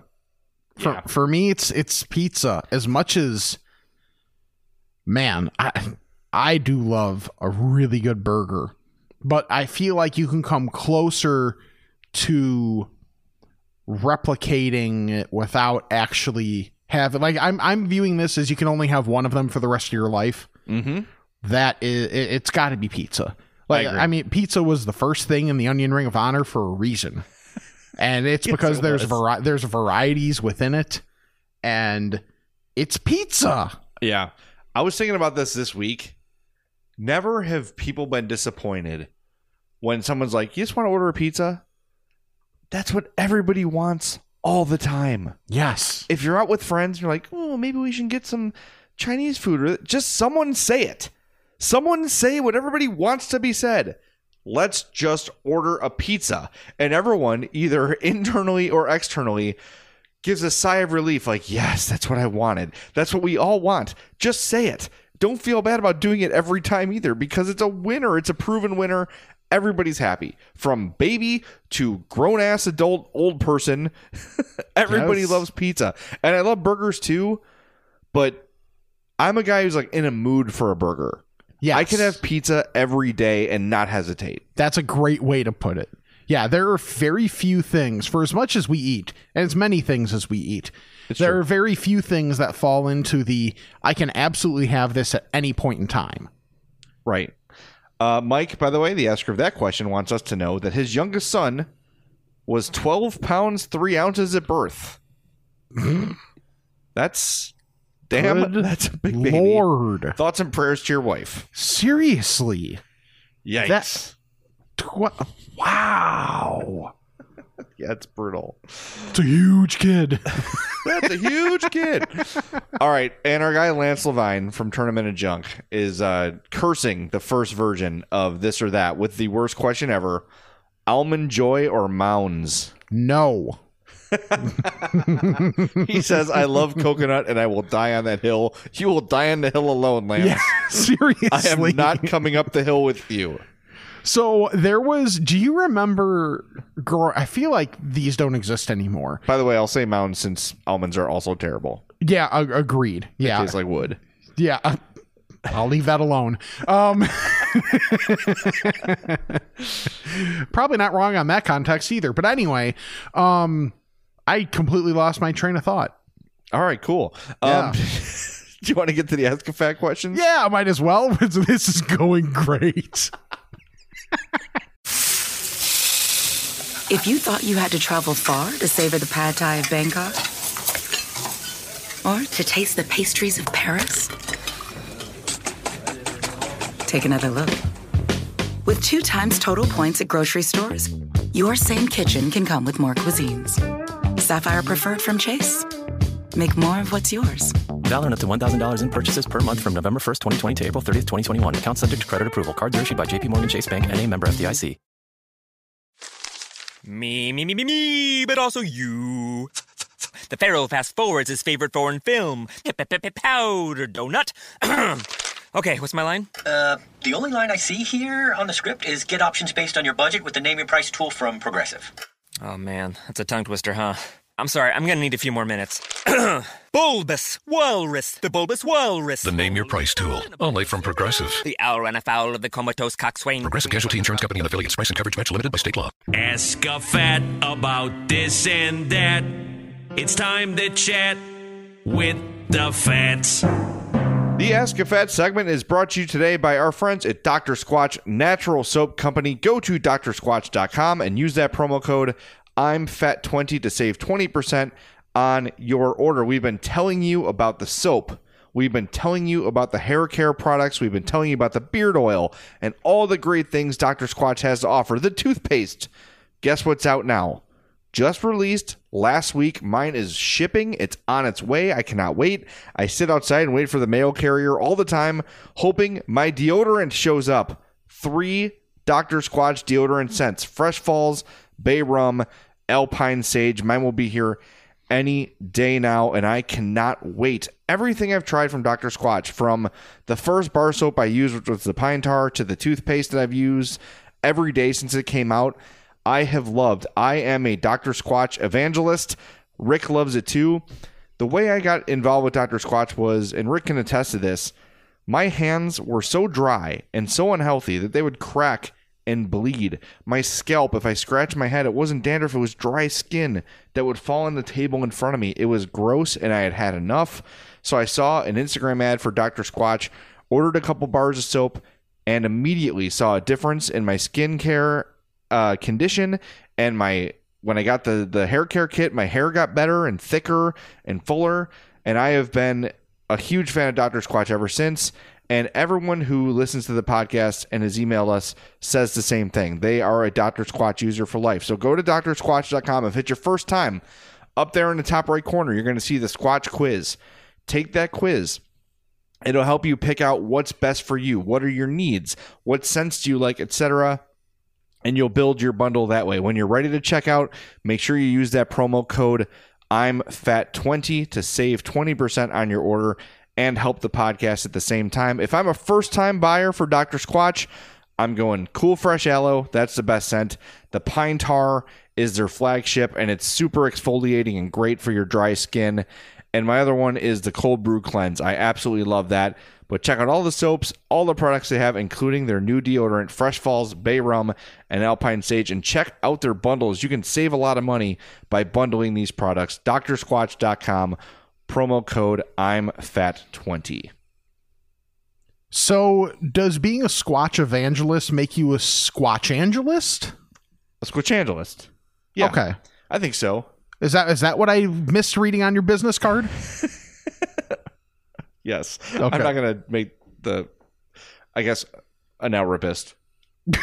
For Yeah. for me, it's it's pizza. As much as, man, I I do love a really good burger, but I feel like you can come closer to replicating it without actually having like I'm I'm viewing this as you can only have one of them for the rest of your life. Mm-hmm. That is, it, it's got to be pizza. Like agree. I, mean, pizza was the first thing in the Onion Ring of Honor for a reason, and it's because it there's vari- there's varieties within it, and it's pizza. Yeah. I was thinking about this this week. Never have people been disappointed when someone's like, You just want to order a pizza? That's what everybody wants all the time. Yes, If you're out with friends, you're like, Oh, maybe we should get some Chinese food. Or just someone say it. Someone say what everybody wants to be said. Let's just order a pizza. And everyone, either internally or externally, gives a sigh of relief like, yes, that's what I wanted. That's what we all want. Just say it. Don't feel bad about doing it every time either because it's a winner. It's a proven winner. Everybody's happy. From baby to grown ass adult old person. Everybody Yes. loves pizza. And I love burgers too, but I'm a guy who's like in a mood for a burger. Yeah. I can have pizza every day and not hesitate. That's a great way to put it. Yeah, there are very few things, for as much as we eat, and as many things as we eat, there true. are very few things that fall into the I can absolutely have this at any point in time. Right. Uh, Mike, by the way, the asker of that question wants us to know that his youngest son was 12 pounds 3 ounces at birth. that's damn, Good that's a big baby. Lord. Thoughts and prayers to your wife. Seriously. Yikes. That- Tw- wow. It's brutal. It's a huge kid. That's a huge kid. All right, and our guy Lance Levine from Tournament of Junk is uh, cursing the first version of this or that with the worst question ever: almond joy or mounds? no. He says, "I love coconut, and I will die on that hill. You will die on the hill alone, Lance. Yeah, seriously. I am not coming up the hill with you." So there was. Do you remember? Grow, I feel like these don't exist anymore. By the way, I'll say mounds since almonds are also terrible. Yeah, agreed. Yeah, taste like wood. yeah. uh, I'll leave that alone. Um, probably not wrong on that context either. But anyway, um, I completely lost my train of thought. All right, cool. Yeah. Um, do you want to get to the Ask a fact questions? Yeah, I might as well. this is going great. If you thought you had to travel far to savor the pad thai of Bangkok, or to taste the pastries of Paris, take another look. With two times total points at grocery stores, your same kitchen can come with more cuisines. Sapphire Preferred from Chase. Make more of what's yours. Valid up to $1,000 in purchases per month from November 1st, 2020 to April 30th, 2021. Account subject to credit approval. Cards are issued by JPMorgan Chase Bank and a member FDIC. Me, me, me, me, me, but also you. The Pharaoh fast forwards his favorite foreign film, Powder Donut. okay, what's my line? Uh, the only line I see here on the script is get options based on your budget with the name your price tool from Progressive. Oh man, that's a tongue twister, huh? I'm sorry, I'm gonna need a few more minutes. bulbous Walrus, the Bulbous Walrus. The Name Your Price tool, only from Progressive. The owl ran afoul of the comatose coxswain. Progressive Casualty Insurance Company and affiliates. Price and coverage match limited by state law. Ask a fat about this and that. It's time to chat with the fats. The Ask a Fat segment is brought to you today by our friends at Dr. Squatch Natural Soap Company. Go to drsquatch.com and use that promo code I'm Fat20 to save 20% on your order. We've been telling you about the soap. We've been telling you about the hair care products. We've been telling you about the beard oil and all the great things Dr. Squatch has to offer. The toothpaste. Guess what's out now? Just released last week. Mine is shipping. It's on its way. I cannot wait. I sit outside and wait for the mail carrier all the time, hoping my deodorant shows up. Three Dr. Squatch deodorant scents Fresh Falls, Bay Rum, Alpine Sage. Mine will be here any day now, and I cannot wait. Everything I've tried from Dr. Squatch, from the first bar soap I used, which was the pine tar, to the toothpaste that I've used every day since it came out, I have loved. I am a Dr. Squatch evangelist. Rick loves it too. The way I got involved with Dr. Squatch was, and Rick can attest to this, my hands were so dry and so unhealthy that they would crack and bleed. My scalp, if I scratched my head, it wasn't dandruff, it was dry skin that would fall on the table in front of me. It was gross and I had had enough. So I saw an Instagram ad for Dr. Squatch, ordered a couple bars of soap, and immediately saw a difference in my skincare uh, condition and my when I got the the hair care kit, my hair got better and thicker and fuller, and I have been a huge fan of Dr. Squatch ever since. And everyone who listens to the podcast and has emailed us says the same thing. They are a Dr. Squatch user for life. So go to drsquatch.com. If it's your first time, up there in the top right corner, you're going to see the Squatch quiz. Take that quiz. It'll help you pick out what's best for you. What are your needs? What scents do you like, etc and you'll build your bundle that way. When you're ready to check out, make sure you use that promo code I'm fat20 to save 20% on your order and help the podcast at the same time. If I'm a first time buyer for Dr. Squatch, I'm going cool fresh aloe. That's the best scent. The pine tar is their flagship and it's super exfoliating and great for your dry skin. And my other one is the cold brew cleanse. I absolutely love that. But check out all the soaps, all the products they have, including their new deodorant, Fresh Falls, Bay Rum, and Alpine Sage, and check out their bundles. You can save a lot of money by bundling these products. DrSquatch.com, promo code I'm Fat20. So, does being a Squatch evangelist make you a Squatch angelist? A Squatch angelist. Yeah. Okay. I think so. Is that is that what I missed reading on your business card? Yes. Okay. I'm not going to make the, I guess, an analrapist.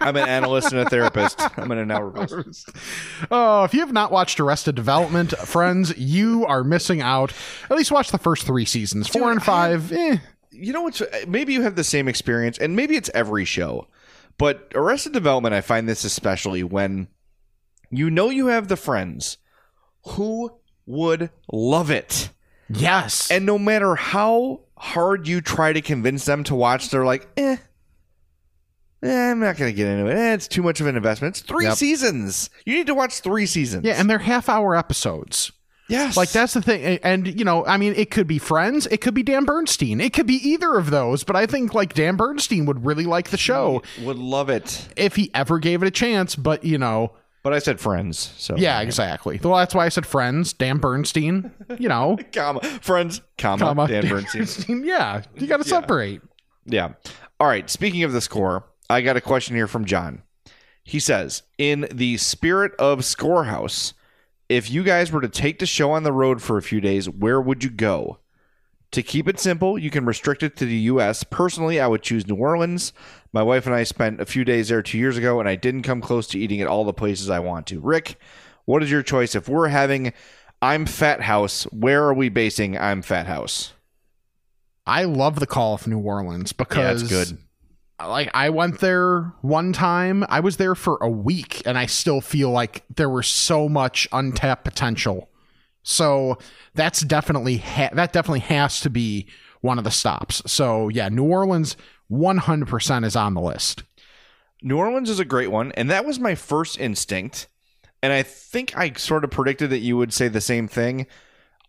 I'm an analyst and a therapist. I'm an analyst. Oh, if you have not watched Arrested Development, friends, you are missing out. At least watch the first three seasons. Four Dude, and five, eh. You know what's, maybe you have the same experience, and maybe it's every show, but Arrested Development, I find this especially when you know you have the friends who would love it. Yes. And no matter how hard you try to convince them to watch, they're like, eh. Eh I'm not going to get into it. Eh, it's too much of an investment. It's three Yep. seasons. You need to watch three seasons. Yeah, and they're half hour episodes. Yes. Like that's the thing. And you know, I mean, it could be friends, it could be Dan Bernstein, it could be either of those. But I think like Dan Bernstein would really like the show. Would love it if he ever gave it a chance. But you know, but I said friends. So yeah, exactly. Well, that's why I said friends. Dan Bernstein. You know, comma friends, comma, comma Dan Bernstein. yeah, you got to separate. Yeah. All right. Speaking of the score, I got a question here from John. He says, in the spirit of Scorehouse, if you guys were to take the show on the road for a few days, where would you go? To keep it simple, you can restrict it to the U.S. Personally, I would choose New Orleans. My wife and I spent a few days there two years ago, and I didn't come close to eating at all the places I want to. Rick, what is your choice? If we're having I'm Fat House, where are we basing I'm Fat House? I love the call of New Orleans because Yeah, it's good. Like I went there one time. I was there for a week and I still feel like there was so much untapped potential. So that's definitely ha- that definitely has to be one of the stops. So yeah, New Orleans 100% is on the list. New Orleans is a great one, and that was my first instinct. And I think I sort of predicted that you would say the same thing.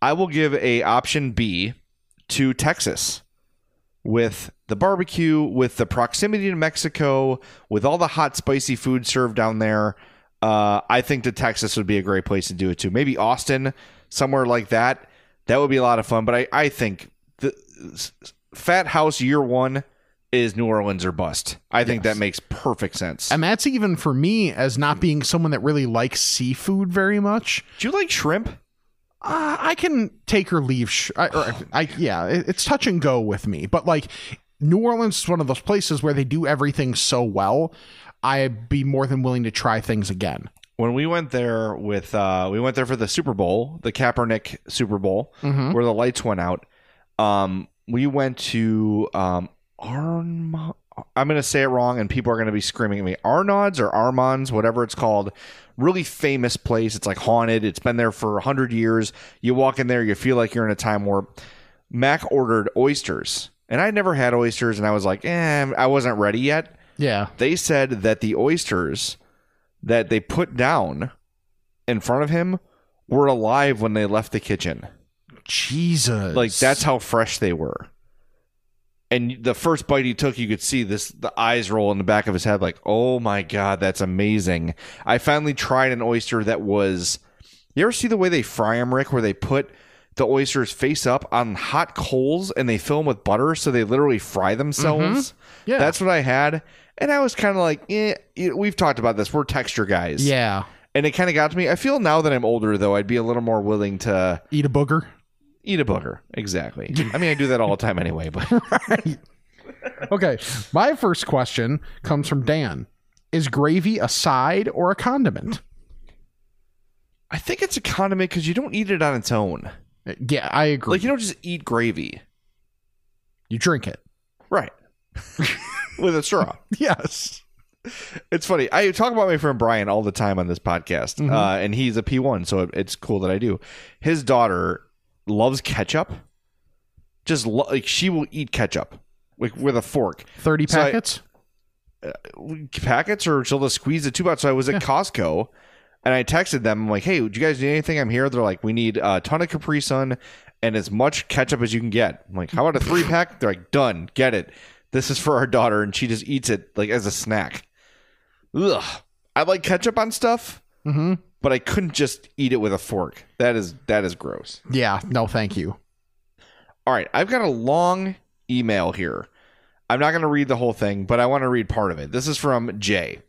I will give a option B to Texas with the barbecue, with the proximity to Mexico, with all the hot, spicy food served down there. Uh, I think that Texas would be a great place to do it too. Maybe Austin, somewhere like that. That would be a lot of fun. But I, I think the Fat House year one is New Orleans or bust. I think that makes perfect sense. And that's even for me as not being someone that really likes seafood very much. Do you like shrimp? Uh, I can take or leave. Sh- I, or, I yeah, it- it's touch and go with me. But like New Orleans is one of those places where they do everything so well. I'd be more than willing to try things again. when we went there with uh we went there for the Super Bowl, the Kaepernick Super Bowl, Mhm. where the lights went out. Um, we went to um Arm. I'm gonna say it wrong, and people are gonna be screaming at me. Arnauds or Armands, whatever it's called. Really famous place. It's like haunted. It's been there for hundred years. You walk in there, you feel like you're in a time warp. Mac ordered oysters, and I'd never had oysters, and I was like, eh, I wasn't ready yet. Yeah. They said that the oysters that they put down in front of him were alive when they left the kitchen. Jesus. Like that's how fresh they were. And the first bite he took, you could see this the eyes roll in the back of his head, like, oh my god, that's amazing. I finally tried an oyster that was you ever see the way they fry them, Rick, where they put the oysters face up on hot coals and they fill them with butter so they literally fry themselves? Yeah. That's what I had. And I was kind of like, eh, we've talked about this. We're texture guys. Yeah. And it kind of got to me. I feel now that I'm older, though, I'd be a little more willing to Eat a booger. Eat a booger. Exactly. I mean, I do that all the time anyway, but Okay. My first question comes from Dan. Is gravy a side or a condiment? I think it's a condiment because you don't eat it on its own. Yeah, I agree. Like, you don't just eat gravy. You drink it. Right. With a straw. Yes. It's funny. I talk about my friend Brian all the time on this podcast, Mhm. uh, and he's a P1, so it's cool that I do. His daughter loves ketchup. Just lo- like she will eat ketchup like with a fork. 30 So I- packets? packets, or she'll just squeeze the tube out. So I was at Costco, and I texted them. I'm like, "Hey, do you guys need anything? I'm here." They're like, "We need a ton of Capri Sun and as much ketchup as you can get." I'm like, "How about a three pack?" They're like, "Done, get it." This is for our daughter, and she just eats it like as a snack. Ugh, I like ketchup on stuff, mm-hmm. But I couldn't just eat it with a fork. That is that is gross. Yeah. No, thank you. All right, I've got a long email here. I'm not going to read the whole thing, but I want to read part of it. This is from Jay.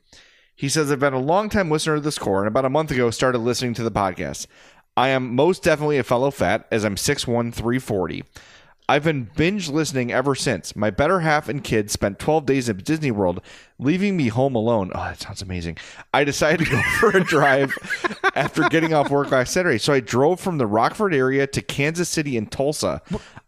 He says, I've been a long time listener to this core and about a month ago started listening to the podcast. I am most definitely a fellow fat as I'm 6'1, 340. I've been binge listening ever since. My better half and kids spent 12 days at Disney World, leaving me home alone. Oh, that sounds amazing. I decided to go for a drive after getting off work last Saturday. So I drove from the Rockford area to Kansas City and Tulsa.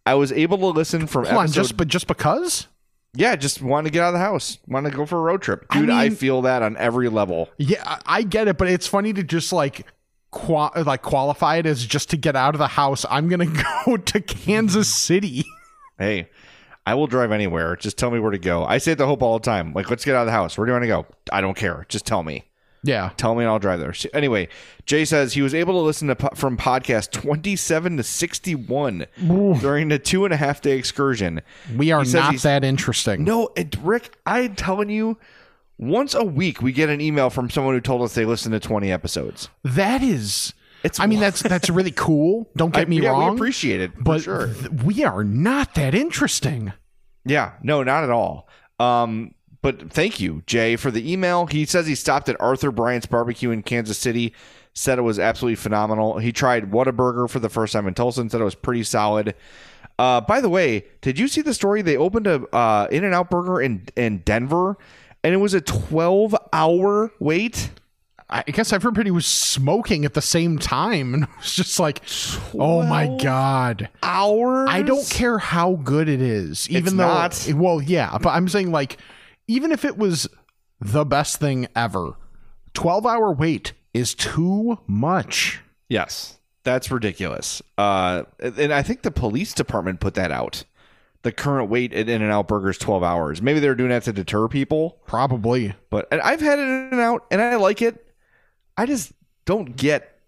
I was able to listen from Hold on, just but just because? yeah, just want to get out of the house. Want to go for a road trip. Dude, I, mean- feel that on every level. Yeah, I I get it, but it's funny to just like qua- like qualify it as just to get out of the house. I'm gonna go to Kansas mm-hmm. City. Hey, I will drive anywhere. Just tell me where to go. I say at the Hope all the time. Like, let's get out of the house. Where do you want to go? I don't care. Just tell me. Yeah. Tell me and I'll drive there. So anyway, Jay says he was able to listen to po- from podcast 27 to 61 during the two and a half day excursion. We are not that interesting. No, and Rick, I'm telling you, once a week we get an email from someone who told us they listened to 20 episodes. That is. It's I mean, that's that's really cool. Don't get I- me yeah, we appreciate it, for but sure. th- we are not that interesting. Yeah, no, not at all. Um, but thank you, Jay, for the email. He says he stopped at Arthur Bryant's Barbecue in Kansas City, said it was absolutely phenomenal. He tried Whataburger for the first time in Tulsa and said it was pretty solid. Uh, by the way, did you see the story? They opened a uh, In and Out Burger in in Denver, and it was a 12 hour wait. I guess everybody was smoking at the same time, and it was just like, oh my god. Hours. I don't care how good it is, even It's though. not. Well, yeah, but I'm saying like, even if it was the best thing ever, twelve hour wait is too much. Yes, that's ridiculous. Uh, and I think the police department put that out. The current wait at In and Out Burger is twelve hours. Maybe they're doing that to deter people. Probably. But and I've had In and Out and I like it. I just don't get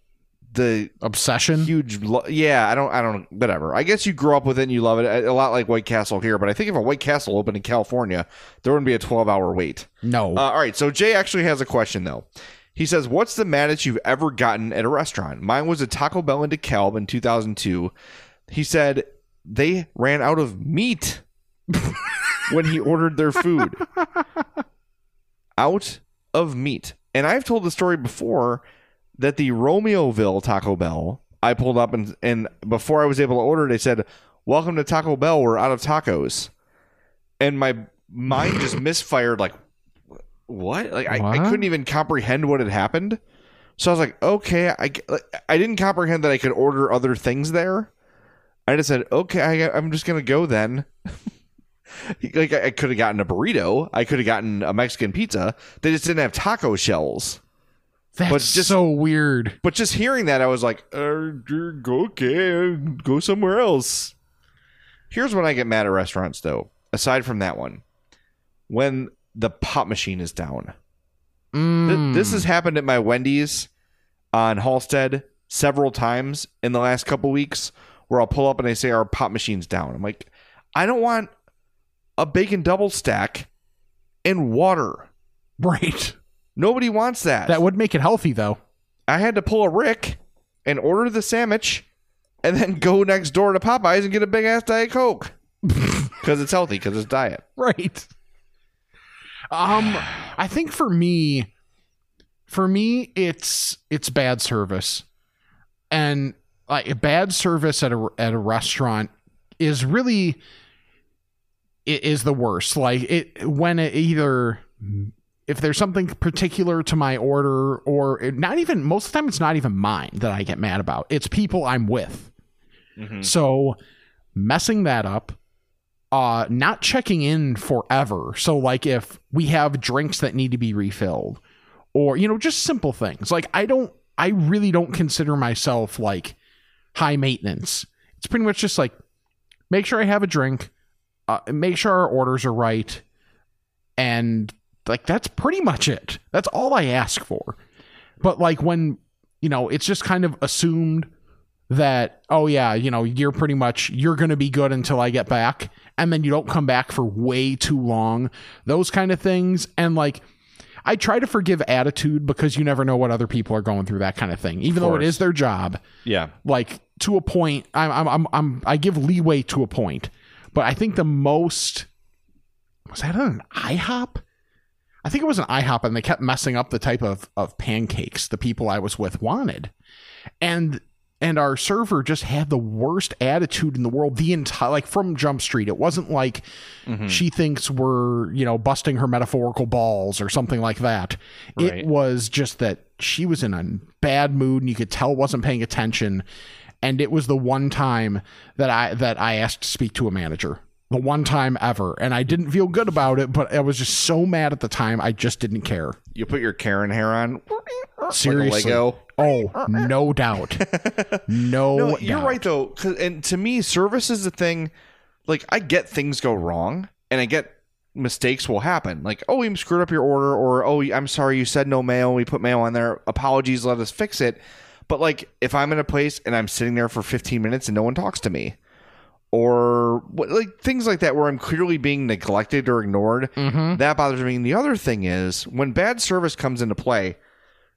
the obsession. Huge. Lo- yeah, I don't. I don't. Whatever. I guess you grew up with it and you love it a lot like White Castle here. But I think if a White Castle opened in California, there wouldn't be a twelve hour wait. No. Uh, all right. So Jay actually has a question though. He says, "What's the maddest you've ever gotten at a restaurant?" Mine was a Taco Bell in DeKalb in 2002. He said they ran out of meat when he ordered their food. out of meat. And I've told the story before that the Romeoville Taco Bell, I pulled up and and before I was able to order, they said, "Welcome to Taco Bell. We're out of tacos." And my mind just misfired. Like, what? Like I, I couldn't even comprehend what had happened. So I was like, okay, I I didn't comprehend that I could order other things there. I just said, okay, I, I'm just gonna go then. like I, I could have gotten a burrito, I could have gotten a Mexican pizza. They just didn't have taco shells. That's But just- so weird. But just hearing that, I was like, uh, go okay, go somewhere else. Here's when I get mad at restaurants, though. Aside from that one, when the pop machine is down. Th- Mm. this has happened at my Wendy's on Halsted several times in the last couple weeks, where I'll pull up and they say our pop machine's down. I'm like, I don't want a bacon double stack and water. right. Nobody wants that. That would make it healthy though. I had to pull a Rick and order the sandwich and then go next door to Popeyes and get a big ass Diet Coke. Because it's healthy, because it's diet. Right. Um, I think for me, for me, it's it's bad service, and like a bad service at a at a restaurant is really it is the worst. Like it when it either if there's something particular to my order or not even most of the time it's not even mine that I get mad about. It's people I'm with. So messing that up, uh, not checking in forever. So like if we have drinks that need to be refilled, or you know just simple things. Like I don't, I really don't consider myself like high maintenance. It's pretty much just like make sure I have a drink, uh, make sure our orders are right, and like that's pretty much it. That's all I ask for. But like when you know it's just kind of assumed that oh yeah you know you're pretty much you're going to be good until I get back and then you don't come back for way too long those kind of things and like I try to forgive attitude because you never know what other people are going through that kind of thing. Even though it is their job. Yeah. like to a point I'm, I'm i'm i'm i give leeway to a point. But i think the most was that an ihop? I think it was an ihop and they kept messing up the type of of pancakes the people i was with wanted. And and our server just had the worst attitude in the world the entire like from jump street. It wasn't like mm-hmm. she thinks we're you know busting her metaphorical balls or something like that. Right. it was just that she was in a bad mood and you could tell wasn't paying attention. And it was the one time that i that i asked to speak to a manager the one time ever and i didn't feel good about it but i was just so mad at the time i just didn't care You put your Karen hair on. seriously Lego. oh no doubt no, No, you're doubt. right though. 'cause- and to me, service is a thing. Like I get things go wrong, and I get mistakes will happen. Like, oh, we screwed up your order, or oh, I'm sorry, you said no mayo, we put mail on there. Apologies, let us fix it. But like, if I'm in a place and I'm sitting there for 15 minutes and no one talks to me, or like things like that, where I'm clearly being neglected or ignored, mm-hmm. that bothers me. And the other thing is when bad service comes into play.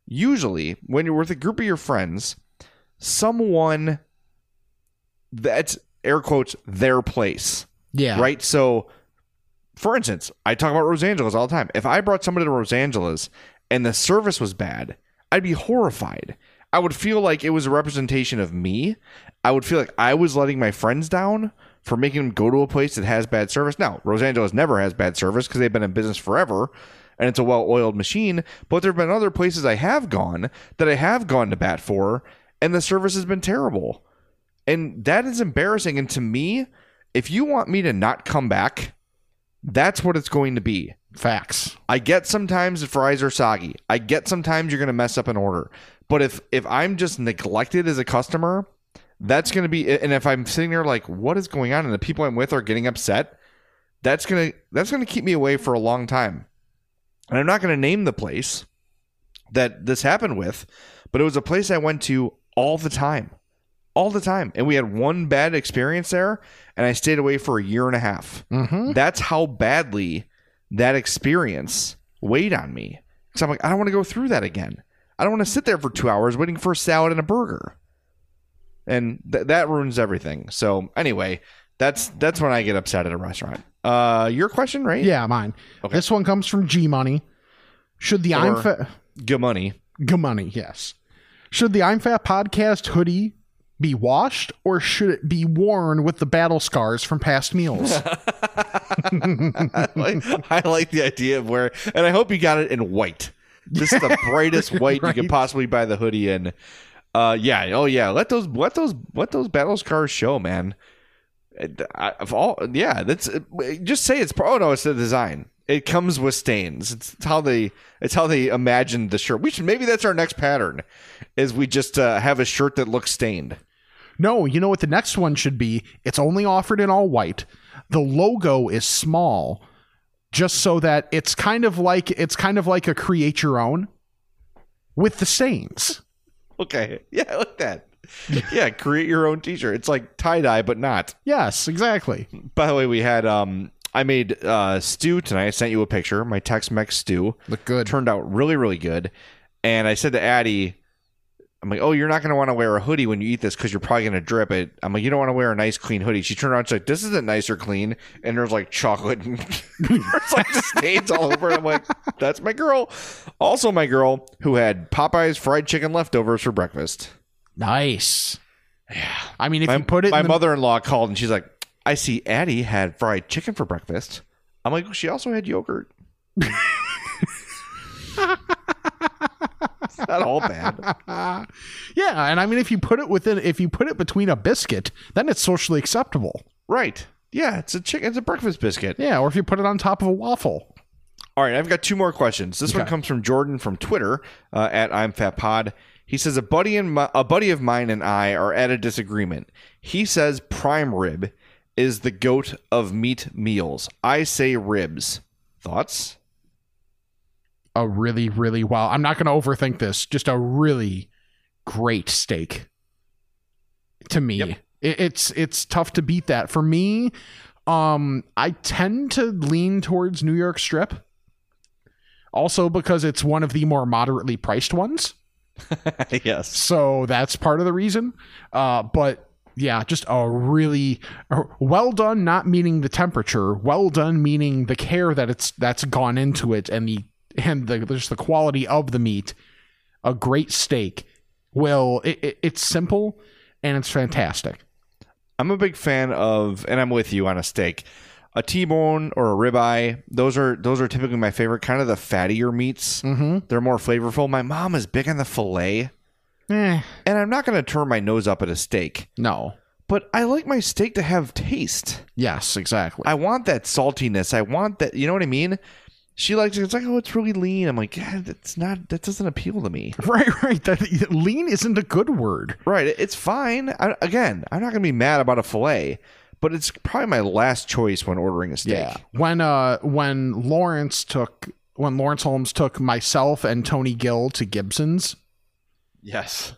Usually, when you're with a group of your friends, someone that's air quotes their place Yeah. right? So, for instance, I talk about Rosangelas all the time. If I brought somebody to Rosangelas and the service was bad, I'd be horrified. I would feel like it was a representation of me. I would feel like I was letting my friends down for making them go to a place that has bad service. Now, Rosangelas never has bad service because they've been in business forever and it's a well oiled machine. But there have been other places I have gone that I have gone to bat for and the service has been terrible. And that is embarrassing. And to me, if you want me to not come back, that's what it's going to be. Facts. I get sometimes the fries are soggy. I get sometimes you're going to mess up an order. But if if I'm just neglected as a customer, that's going to be and if I'm sitting there like what is going on and the people I'm with are getting upset, that's going to that's going to keep me away for a long time. And I'm not going to name the place that this happened with, but it was a place I went to all the time. All the time. And we had one bad experience there and I stayed away for a year and a half. Mm-hmm. That's how badly that experience weighed on me. Because I'm like, I don't want to go through that again. I don't want to sit there for two hours waiting for a salad and a burger. And th- that ruins everything. So anyway, that's that's when I get upset at a restaurant. Uh, your question, right? Yeah, mine. This one comes from G Money. Should the I'm Fat Good money. G Money, yes. Should the I'm Fat podcast hoodie be washed or should it be worn with the battle scars from past meals? I, like, I like the idea of where, and I hope you got it in white. This is the brightest white you could possibly buy the hoodie in. Uh, yeah, oh yeah, let those let those let those battle scars show, man. I, of all, yeah, that's just say it's. Oh no, it's the design. It comes with stains. It's how they. It's how they imagined the shirt. We should maybe that's our next pattern, is we just uh, have a shirt that looks stained. no, you know what the next one should be? It's only offered in all white. The logo is small, just so that it's kind of like it's kind of like a create your own with the stains. Okay, yeah, I like that. yeah, create your own T-shirt. It's like tie dye, but not. Yes, exactly. By the way, we had um I made uh stew tonight. I sent you a picture. My Tex-Mex stew Look good. turned out really really good. And I said to Addie, I'm like, "Oh, you're not going to want to wear a hoodie when you eat this cuz you're probably going to drip it." I'm like, "You don't want to wear a nice clean hoodie." She turned around she's like, "This isn't nice or clean." And there's like chocolate and there's like stains all over it. I'm like, "That's my girl." Also my girl who had Popeye's fried chicken leftovers for breakfast. Nice. Yeah. I mean, if my, you put it my in the, mother-in-law called and she's like i see addie had fried chicken for breakfast i'm like she also had yogurt it's not all bad yeah, and I mean, if you put it within, if you put it between a biscuit, then it's socially acceptable. right yeah it's a chicken it's a breakfast biscuit Yeah, or if you put it on top of a waffle. all right i've got two more questions this one comes from jordan from twitter uh, at i'm fat pod he says a buddy and my, a buddy of mine and i are at a disagreement he says prime rib is the goat of meat meals i say ribs thoughts A really, really well. I'm not going to overthink this. Just a really great steak. To me, Yep. it, it's it's tough to beat that. For me, um, I tend to lean towards New York Strip. Also, because it's one of the more moderately priced ones. yes So that's part of the reason. Uh, but yeah, just a really well done. Not meaning the temperature. Well done meaning the care that it's that's gone into it and the and the just the quality of the meat. A great steak will it, it, it's simple and it's fantastic. I'm a big fan of, and I'm with you on a steak, a T-bone or a ribeye. Those are those are typically my favorite. Kind of the fattier meats. Mm-hmm. They're more flavorful. My mom is big on the fillet, Eh, and I'm not going to turn my nose up at a steak, no. but I like my steak to have taste. Yes, exactly. I want that saltiness. I want that. You know what I mean? She likes it. It's like, oh, it's really lean. I'm like, yeah, that's not. That doesn't appeal to me. right, right. That lean isn't a good word. Right. It's fine. I, again, I'm not going to be mad about a fillet, but it's probably my last choice when ordering a steak. Yeah. When uh when Lawrence took when Lawrence Holmes took myself and Tony Gill to Gibson's. Yes.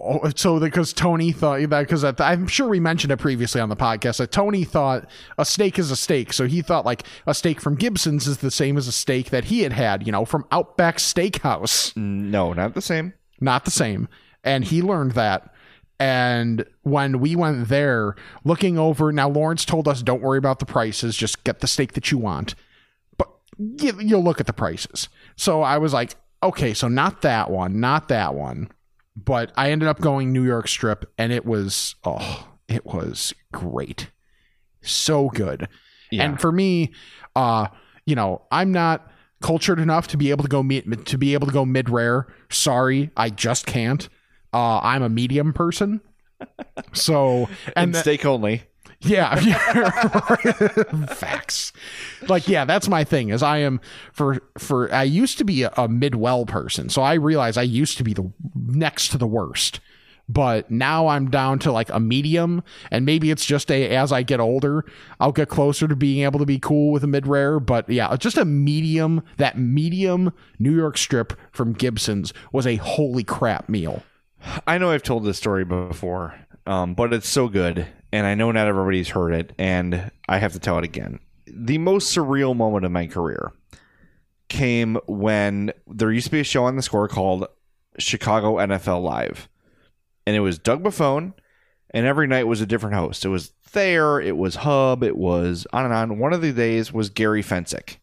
Oh, so because Tony thought that because I'm sure we mentioned it previously on the podcast that Tony thought a steak is a steak, so he thought like a steak from Gibson's is the same as a steak that he had had, you know, from Outback Steakhouse. Mm, no, not the same. Not the same, and he learned that. And when we went there, looking over now, Lawrence told us, "Don't worry about the prices; just get the steak that you want." But you, you'll look at the prices. So I was like, "Okay, so not that one, not that one." But I ended up going New York strip and it was oh, it was great. So good. Yeah. And for me, uh, you know, I'm not cultured enough to be able to go meet to be able to go mid rare. Sorry, I just can't. Uh, I'm a medium person. So And, and, steak only. Yeah, facts. Like, yeah, that's my thing. Is I am for for I used to be a, a mid well person, so I realize I used to be the next to the worst. But now I'm down to like a medium, and maybe it's just a as I get older, I'll get closer to being able to be cool with a mid rare. But yeah, just a medium. That medium New York strip from Gibson's was a holy crap meal. I know I've told this story before, um, but it's so good, and I know not everybody's heard it, and I have to tell it again. The most surreal moment of my career came when there used to be a show on the score called Chicago NFL Live, and it was Doug Buffone, and every night was a different host. It was Thayer, it was Hub, it was on and on. One of the days was Gary Fencik.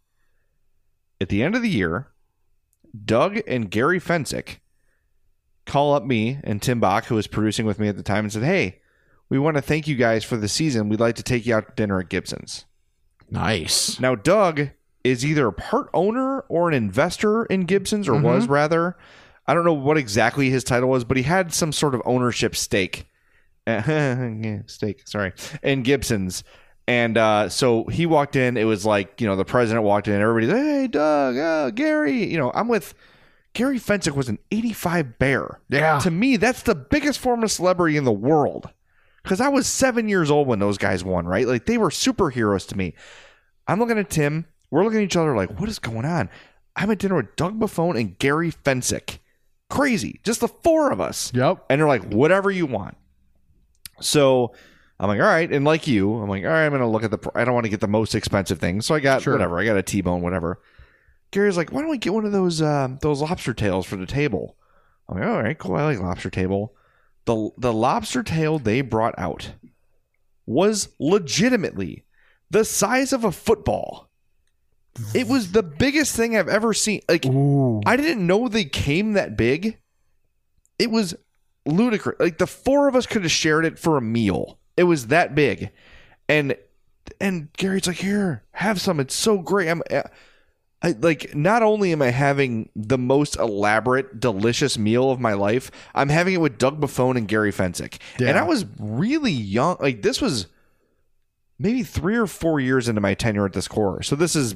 At the end of the year, Doug and Gary Fencik call up me and Tim Bach, who was producing with me at the time, and said, Hey, we want to thank you guys for the season. We'd like to take you out to dinner at Gibson's. Nice. Now, Doug is either a part owner or an investor in Gibson's, or Mhm. was rather. I don't know what exactly his title was, but he had some sort of ownership stake. Stake, sorry, in Gibson's. And uh, so he walked in. It was like, you know, the president walked in. Everybody's, hey, Doug, oh, Gary. You know, I'm with Gary Fencik was an 85 bear. Yeah. To me, that's the biggest form of celebrity in the world. Because I was seven years old when those guys won, right? Like they were superheroes to me. I'm looking at Tim. We're looking at each other like, what is going on? I'm at dinner with Doug Buffone and Gary Fencik. Crazy. Just the four of us. Yep. And they're like, whatever you want. So I'm like, all right. And like you, I'm like, all right, I'm going to look at the, pr- I don't want to get the most expensive thing. So I got Sure. whatever. I got a T-bone, whatever. Gary's like, why don't we get one of those, uh, those lobster tails for the table? I'm like, all right, cool. I like lobster table. The, the lobster tail they brought out was legitimately the size of a football. It was the biggest thing I've ever seen. Like, I didn't know they came that big. It was ludicrous. Like the four of us could have shared it for a meal. It was that big, and and Gary's like, "Here, have some. It's so great." I'm, uh, I like. Not only am I having the most elaborate, delicious meal of my life, I'm having it with Doug Buffone and Gary Fencik, and I was really young. Like this was maybe three or four years into my tenure at the Score. So this is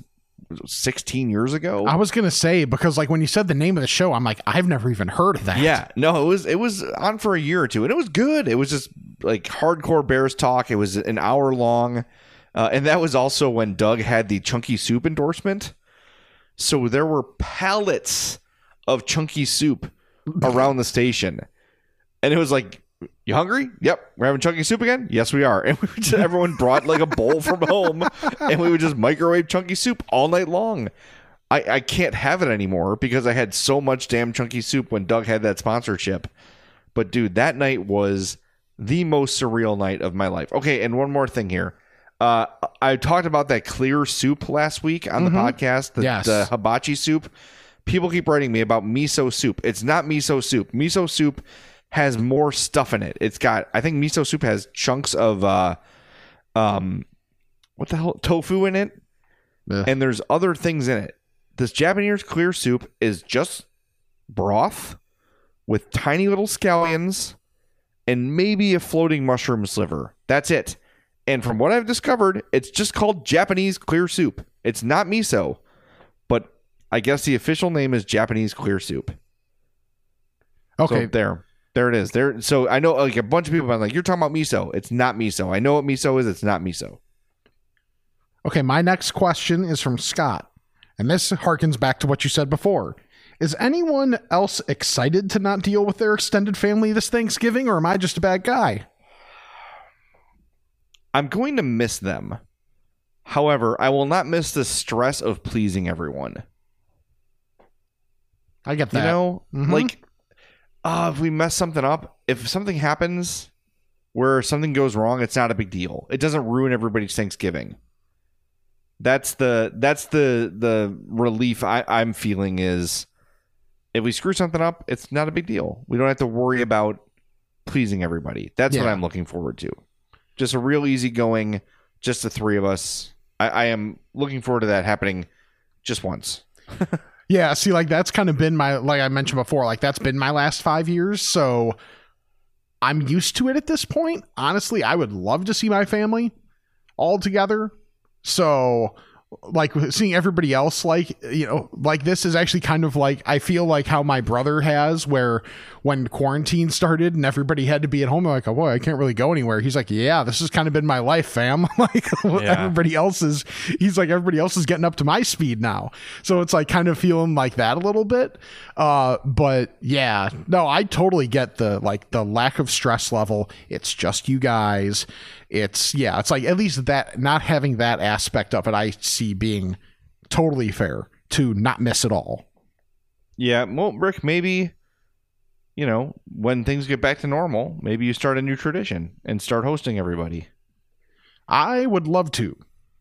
16 years ago. I was gonna say because like when you said the name of the show, I'm like, I've never even heard of that. Yeah, no, it was it was on for a year or two, and it was good. It was just like hardcore Bears talk. It was an hour long, uh, and that was also when Doug had the Chunky Soup endorsement. So there were pallets of Chunky Soup around the station, and it was like, "You hungry? Yep, we're having Chunky Soup again. Yes, we are." And we just, everyone brought like a bowl from home, and we would just microwave Chunky Soup all night long. I, I can't have it anymore because I had so much damn chunky soup when Doug had that sponsorship. But dude, that night was the most surreal night of my life. Okay, and one more thing here. Uh, I talked about that clear soup last week on the Mhm. podcast, the, Yes. the hibachi soup. People keep writing me about miso soup. It's not miso soup. Miso soup has more stuff in it. It's got I think miso soup has chunks of uh um what the hell tofu in it and there's other things in it. This Japanese clear soup is just broth with tiny little scallions and maybe a floating mushroom sliver. That's it. And from what I've discovered, it's just called Japanese clear soup. It's not miso, but I guess the official name is Japanese clear soup. Okay. So there. There it is. There. So I know like a bunch of people are like, you're talking about miso. It's not miso. I know what miso is. It's not miso. Okay, my next question is from Scott. And this harkens back to what you said before. Is anyone else excited to not deal with their extended family this Thanksgiving, or am I just a bad guy? I'm going to miss them. However, I will not miss the stress of pleasing everyone. I get that. You know, Mhm. like, uh, if we mess something up, if something happens where something goes wrong, it's not a big deal. It doesn't ruin everybody's Thanksgiving. That's the that's the the relief I, I'm feeling is if we screw something up, it's not a big deal. We don't have to worry about pleasing everybody. That's what I'm looking forward to. Just a real easygoing, just the three of us. I, I am looking forward to that happening just once. Yeah, see, like that's kind of been my, like I mentioned before, like that's been my last five years. So I'm used to it at this point. Honestly, I would love to see my family all together. So, like seeing everybody else, like, you know, like this is actually kind of like, I feel like how my brother has, where when quarantine started and everybody had to be at home, they're like, oh boy, I can't really go anywhere. He's like, yeah, this has kind of been my life, fam. like, everybody else is, he's like, everybody else is getting up to my speed now. So it's like kind of feeling like that a little bit. Uh, but yeah, no, I totally get the, like, the lack of stress level. It's just you guys. It's, yeah, it's like at least that, not having that aspect of it, I see being totally fair to not miss it all. Yeah, well, Rick, maybe you know when things get back to normal, maybe you start a new tradition and start hosting everybody. I would love to.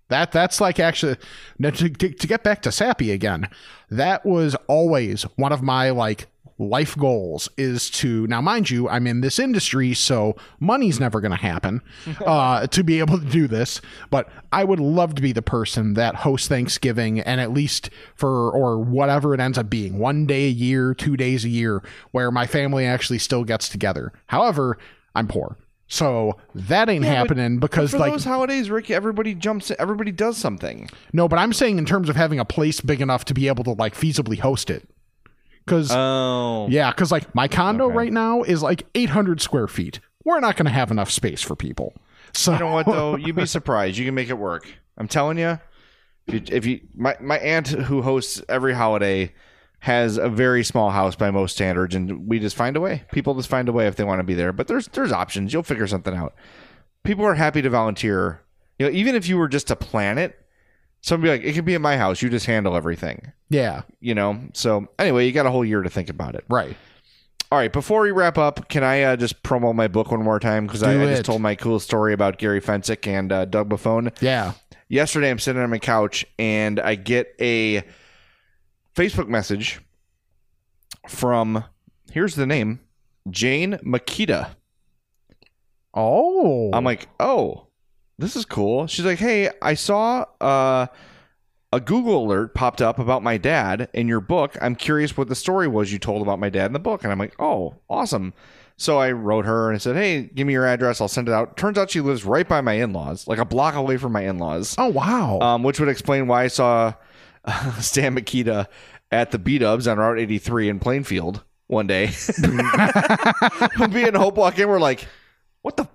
That that's like actually to, to, to get back to Sappy again. That was always one of my like life goals is to now mind you i'm in this industry so money's never going to happen uh, to be able to do this but i would love to be the person that hosts thanksgiving and at least for or whatever it ends up being one day a year two days a year where my family actually still gets together however i'm poor so that ain't Yeah, happening But because for like those holidays, Rick, everybody jumps. Everybody does something. no, but I'm saying in terms of having a place big enough to be able to like feasibly host it. Because oh yeah, because like my condo right now is like 800 square feet. We're not going to have enough space for people. So You know what though? You'd be surprised. You can make it work. I'm telling you. If you, if you my my aunt who hosts every holiday has a very small house by most standards, and we just find a way. People just find a way if they want to be there. But there's there's options. You'll figure something out. People are happy to volunteer. You know, even if you were just to plan it, somebody like it could be in my house. You just handle everything. yeah, You know. So anyway, you got a whole year to think about it. right. All right, before we wrap up, can I uh, just promo my book one more time? Because I, I just told my cool story about Gary Fencik and uh, Doug Buffone. Yeah. Yesterday, I'm sitting on my couch and I get a Facebook message from, here's the name, Jane Mikita. Oh, I'm like, oh, this is cool. She's like, hey, I saw uh, a Google alert popped up about my dad in your book. I'm curious what the story was you told about my dad in the book. And I'm like, oh, awesome. So I wrote her and I said, hey, give me your address. I'll send it out. Turns out she lives right by my in laws, like a block away from my in laws. oh wow. Um, which would explain why I saw uh, Stan Mikita at the B Dubs on Route 83 in Plainfield one day. And Hope walk in, we're like, what the?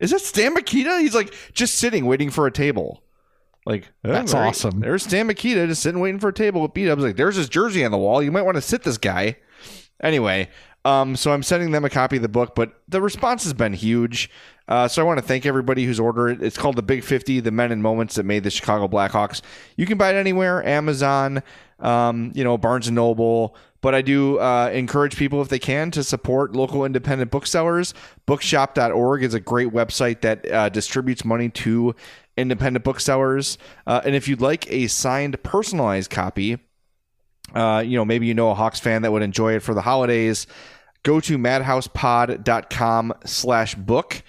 Is that Stan Mikita? He's like just sitting, waiting for a table. Like, oh, That's awesome. There's Stan Mikita just sitting, waiting for a table with B Dubs. Like, there's his jersey on the wall. You might want to sit this guy. Anyway, um, so I'm sending them a copy of the book, but the response has been huge. Uh, so I want to thank everybody who's ordered it. It's called The Big 50, The Men and Moments That Made the Chicago Blackhawks. You can buy it anywhere, Amazon, um, you know, Barnes and Noble. But I do uh, encourage people, if they can, to support local independent booksellers. Bookshop.org is a great website that uh, distributes money to independent booksellers. Uh, and if you'd like a signed, personalized copy, uh, you know, maybe you know a Hawks fan that would enjoy it for the holidays. Go to madhousepod.com slash book,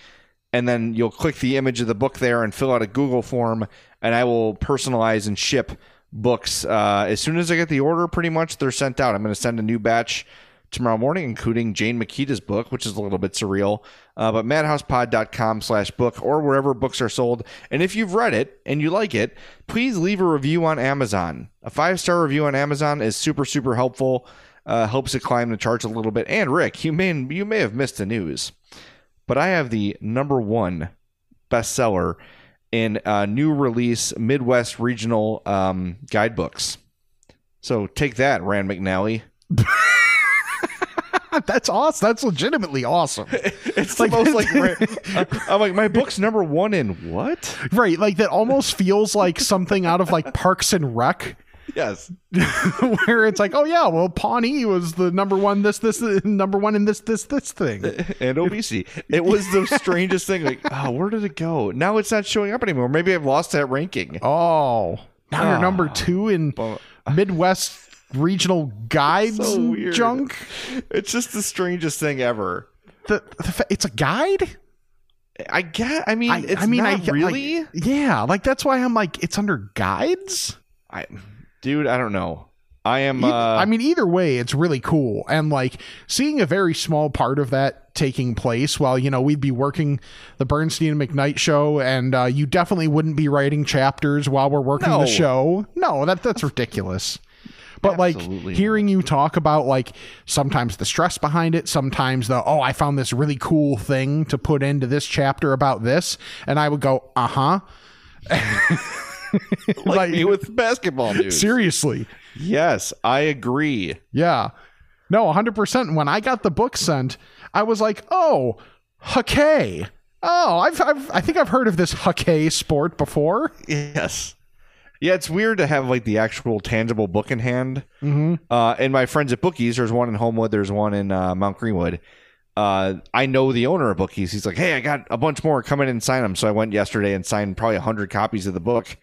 and then you'll click the image of the book there and fill out a Google form, and I will personalize and ship books. Uh, as soon as I get the order, pretty much they're sent out. I'm going to send a new batch tomorrow morning, including Jane Mikita's book, which is a little bit surreal. Uh, but madhousepod.com slash book or wherever books are sold. And if you've read it and you like it, please leave a review on Amazon. A five star review on Amazon is super, super helpful. uh, helps it climb the charts a little bit. And Rick, you may you may have missed the news, but I have the number one bestseller in uh, new release Midwest regional um, guidebooks. So take that, Rand McNally. That's awesome. That's legitimately awesome. it's the most like I'm like my book's number one in what? Right, like that almost feels like something out of like Parks and Rec. Yes. where it's like, oh yeah, well Pawnee was the number one this this number one in this this this thing. and obesity. It was the strangest thing. Like, oh, where did it go? Now it's not showing up anymore. Maybe I've lost that ranking. Oh, now you're number Ah. two in Midwest regional guides So junk. It's just the strangest thing ever. The, the fa- it's a guide. I get. I mean, it's I mean, not I like- really. yeah, like that's why I'm like, it's under guides. I, dude, I don't know. I am. Uh, I mean, either way, it's really cool. And like seeing a very small part of that taking place while, you know, we'd be working the Bernstein and McKnight show and uh, you definitely wouldn't be writing chapters while we're working No. the show. No, that that's ridiculous. But Absolutely like hearing you talk about like sometimes the stress behind it, sometimes the oh, I found this really cool thing to put into this chapter about this, and I would go, uh huh. like me with basketball news. Seriously. Yes, I agree. Yeah. No, 100%. When I got the book sent, I was like, oh, hockey. Oh, I've, I've, I think I've heard of this hockey sport before. Yes. Yeah, it's weird to have like the actual tangible book in hand. Mm-hmm. Uh, and my friends at Bookies, there's one in Homewood, there's one in uh, Mount Greenwood. Uh, I know the owner of Bookies. He's like, hey, I got a bunch more. Come in and sign them. So I went yesterday and signed probably 100 copies of the book.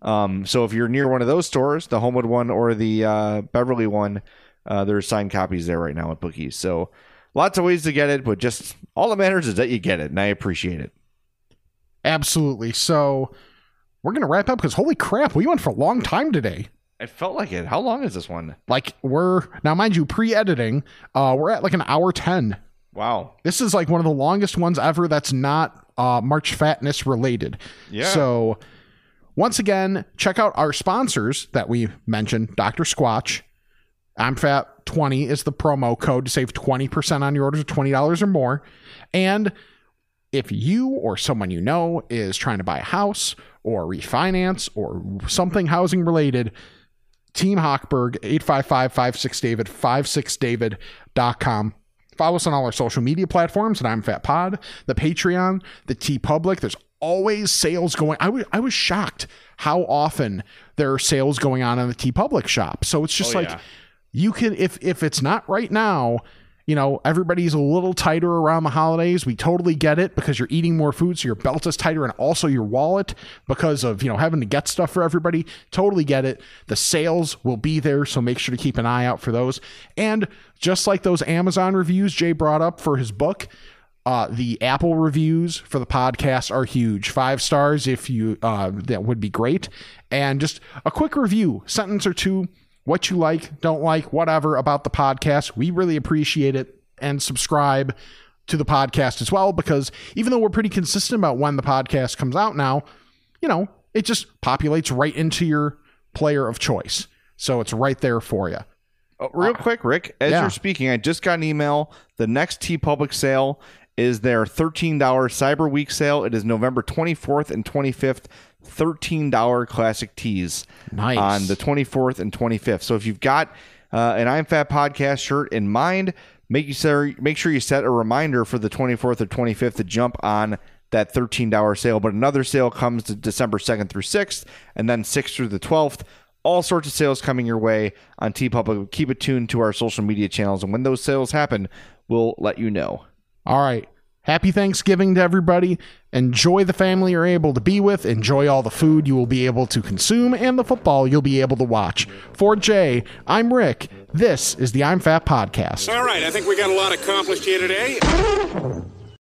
Um, so if you're near one of those stores, the Homewood one or the uh, Beverly one, uh, there's signed copies there right now at Bookies. So lots of ways to get it, but just all that matters is that you get it, and I appreciate it. Absolutely. So we're going to wrap up because holy crap, we went for a long time today. It felt like it. How long is this one? Like we're now, mind you, pre-editing, uh, we're at like an hour 10. Wow. This is like one of the longest ones ever that's not uh, March Fatness related. Yeah. So, once again, check out our sponsors that we mentioned Dr. Squatch. I'm Fat 20 is the promo code to save 20% on your orders of $20 or more. And if you or someone you know is trying to buy a house or refinance or something housing related, Team Hochberg, 855 56 David, 56david.com. Follow us on all our social media platforms at I'm Fat Pod, the Patreon, the TeePublic. There's always sales going. I was I was shocked how often there are sales going on in the TeePublic shop. So it's just Oh, like yeah. you can if if it's not right now, you know, everybody's a little tighter around the holidays. We totally get it because you're eating more food, so your belt is tighter, and also your wallet because of you know having to get stuff for everybody. Totally get it. The sales will be there, so make sure to keep an eye out for those. And just like those Amazon reviews Jay brought up for his book, uh, the Apple reviews for the podcast are huge. Five stars if you uh, that would be great. And just a quick review, sentence or two, what you like, don't like, whatever about the podcast. We really appreciate it. And subscribe to the podcast as well because even though we're pretty consistent about when the podcast comes out now, you know, it just populates right into your player of choice. So it's right there for you. Oh, real uh, quick, Rick, as yeah. you're speaking, I just got an email. The next TeePublic sale is their $13 Cyber Week sale. It is November 24th and 25th. $13 classic tees Nice. on the 24th and 25th. So if you've got uh, an I'm Fat podcast shirt in mind, make you ser- make sure you set a reminder for the 24th or 25th to jump on that $13 sale. But another sale comes to December 2nd through 6th, and then 6th through the 12th. All sorts of sales coming your way on TeePublic. Keep it tuned to our social media channels, and when those sales happen, we'll let you know. All right. Happy Thanksgiving to everybody. Enjoy the family you're able to be with. Enjoy all the food you will be able to consume and the football you'll be able to watch. For Jay, I'm Rick. This is the I'm Fat Podcast. All right, I think we got a lot accomplished here today.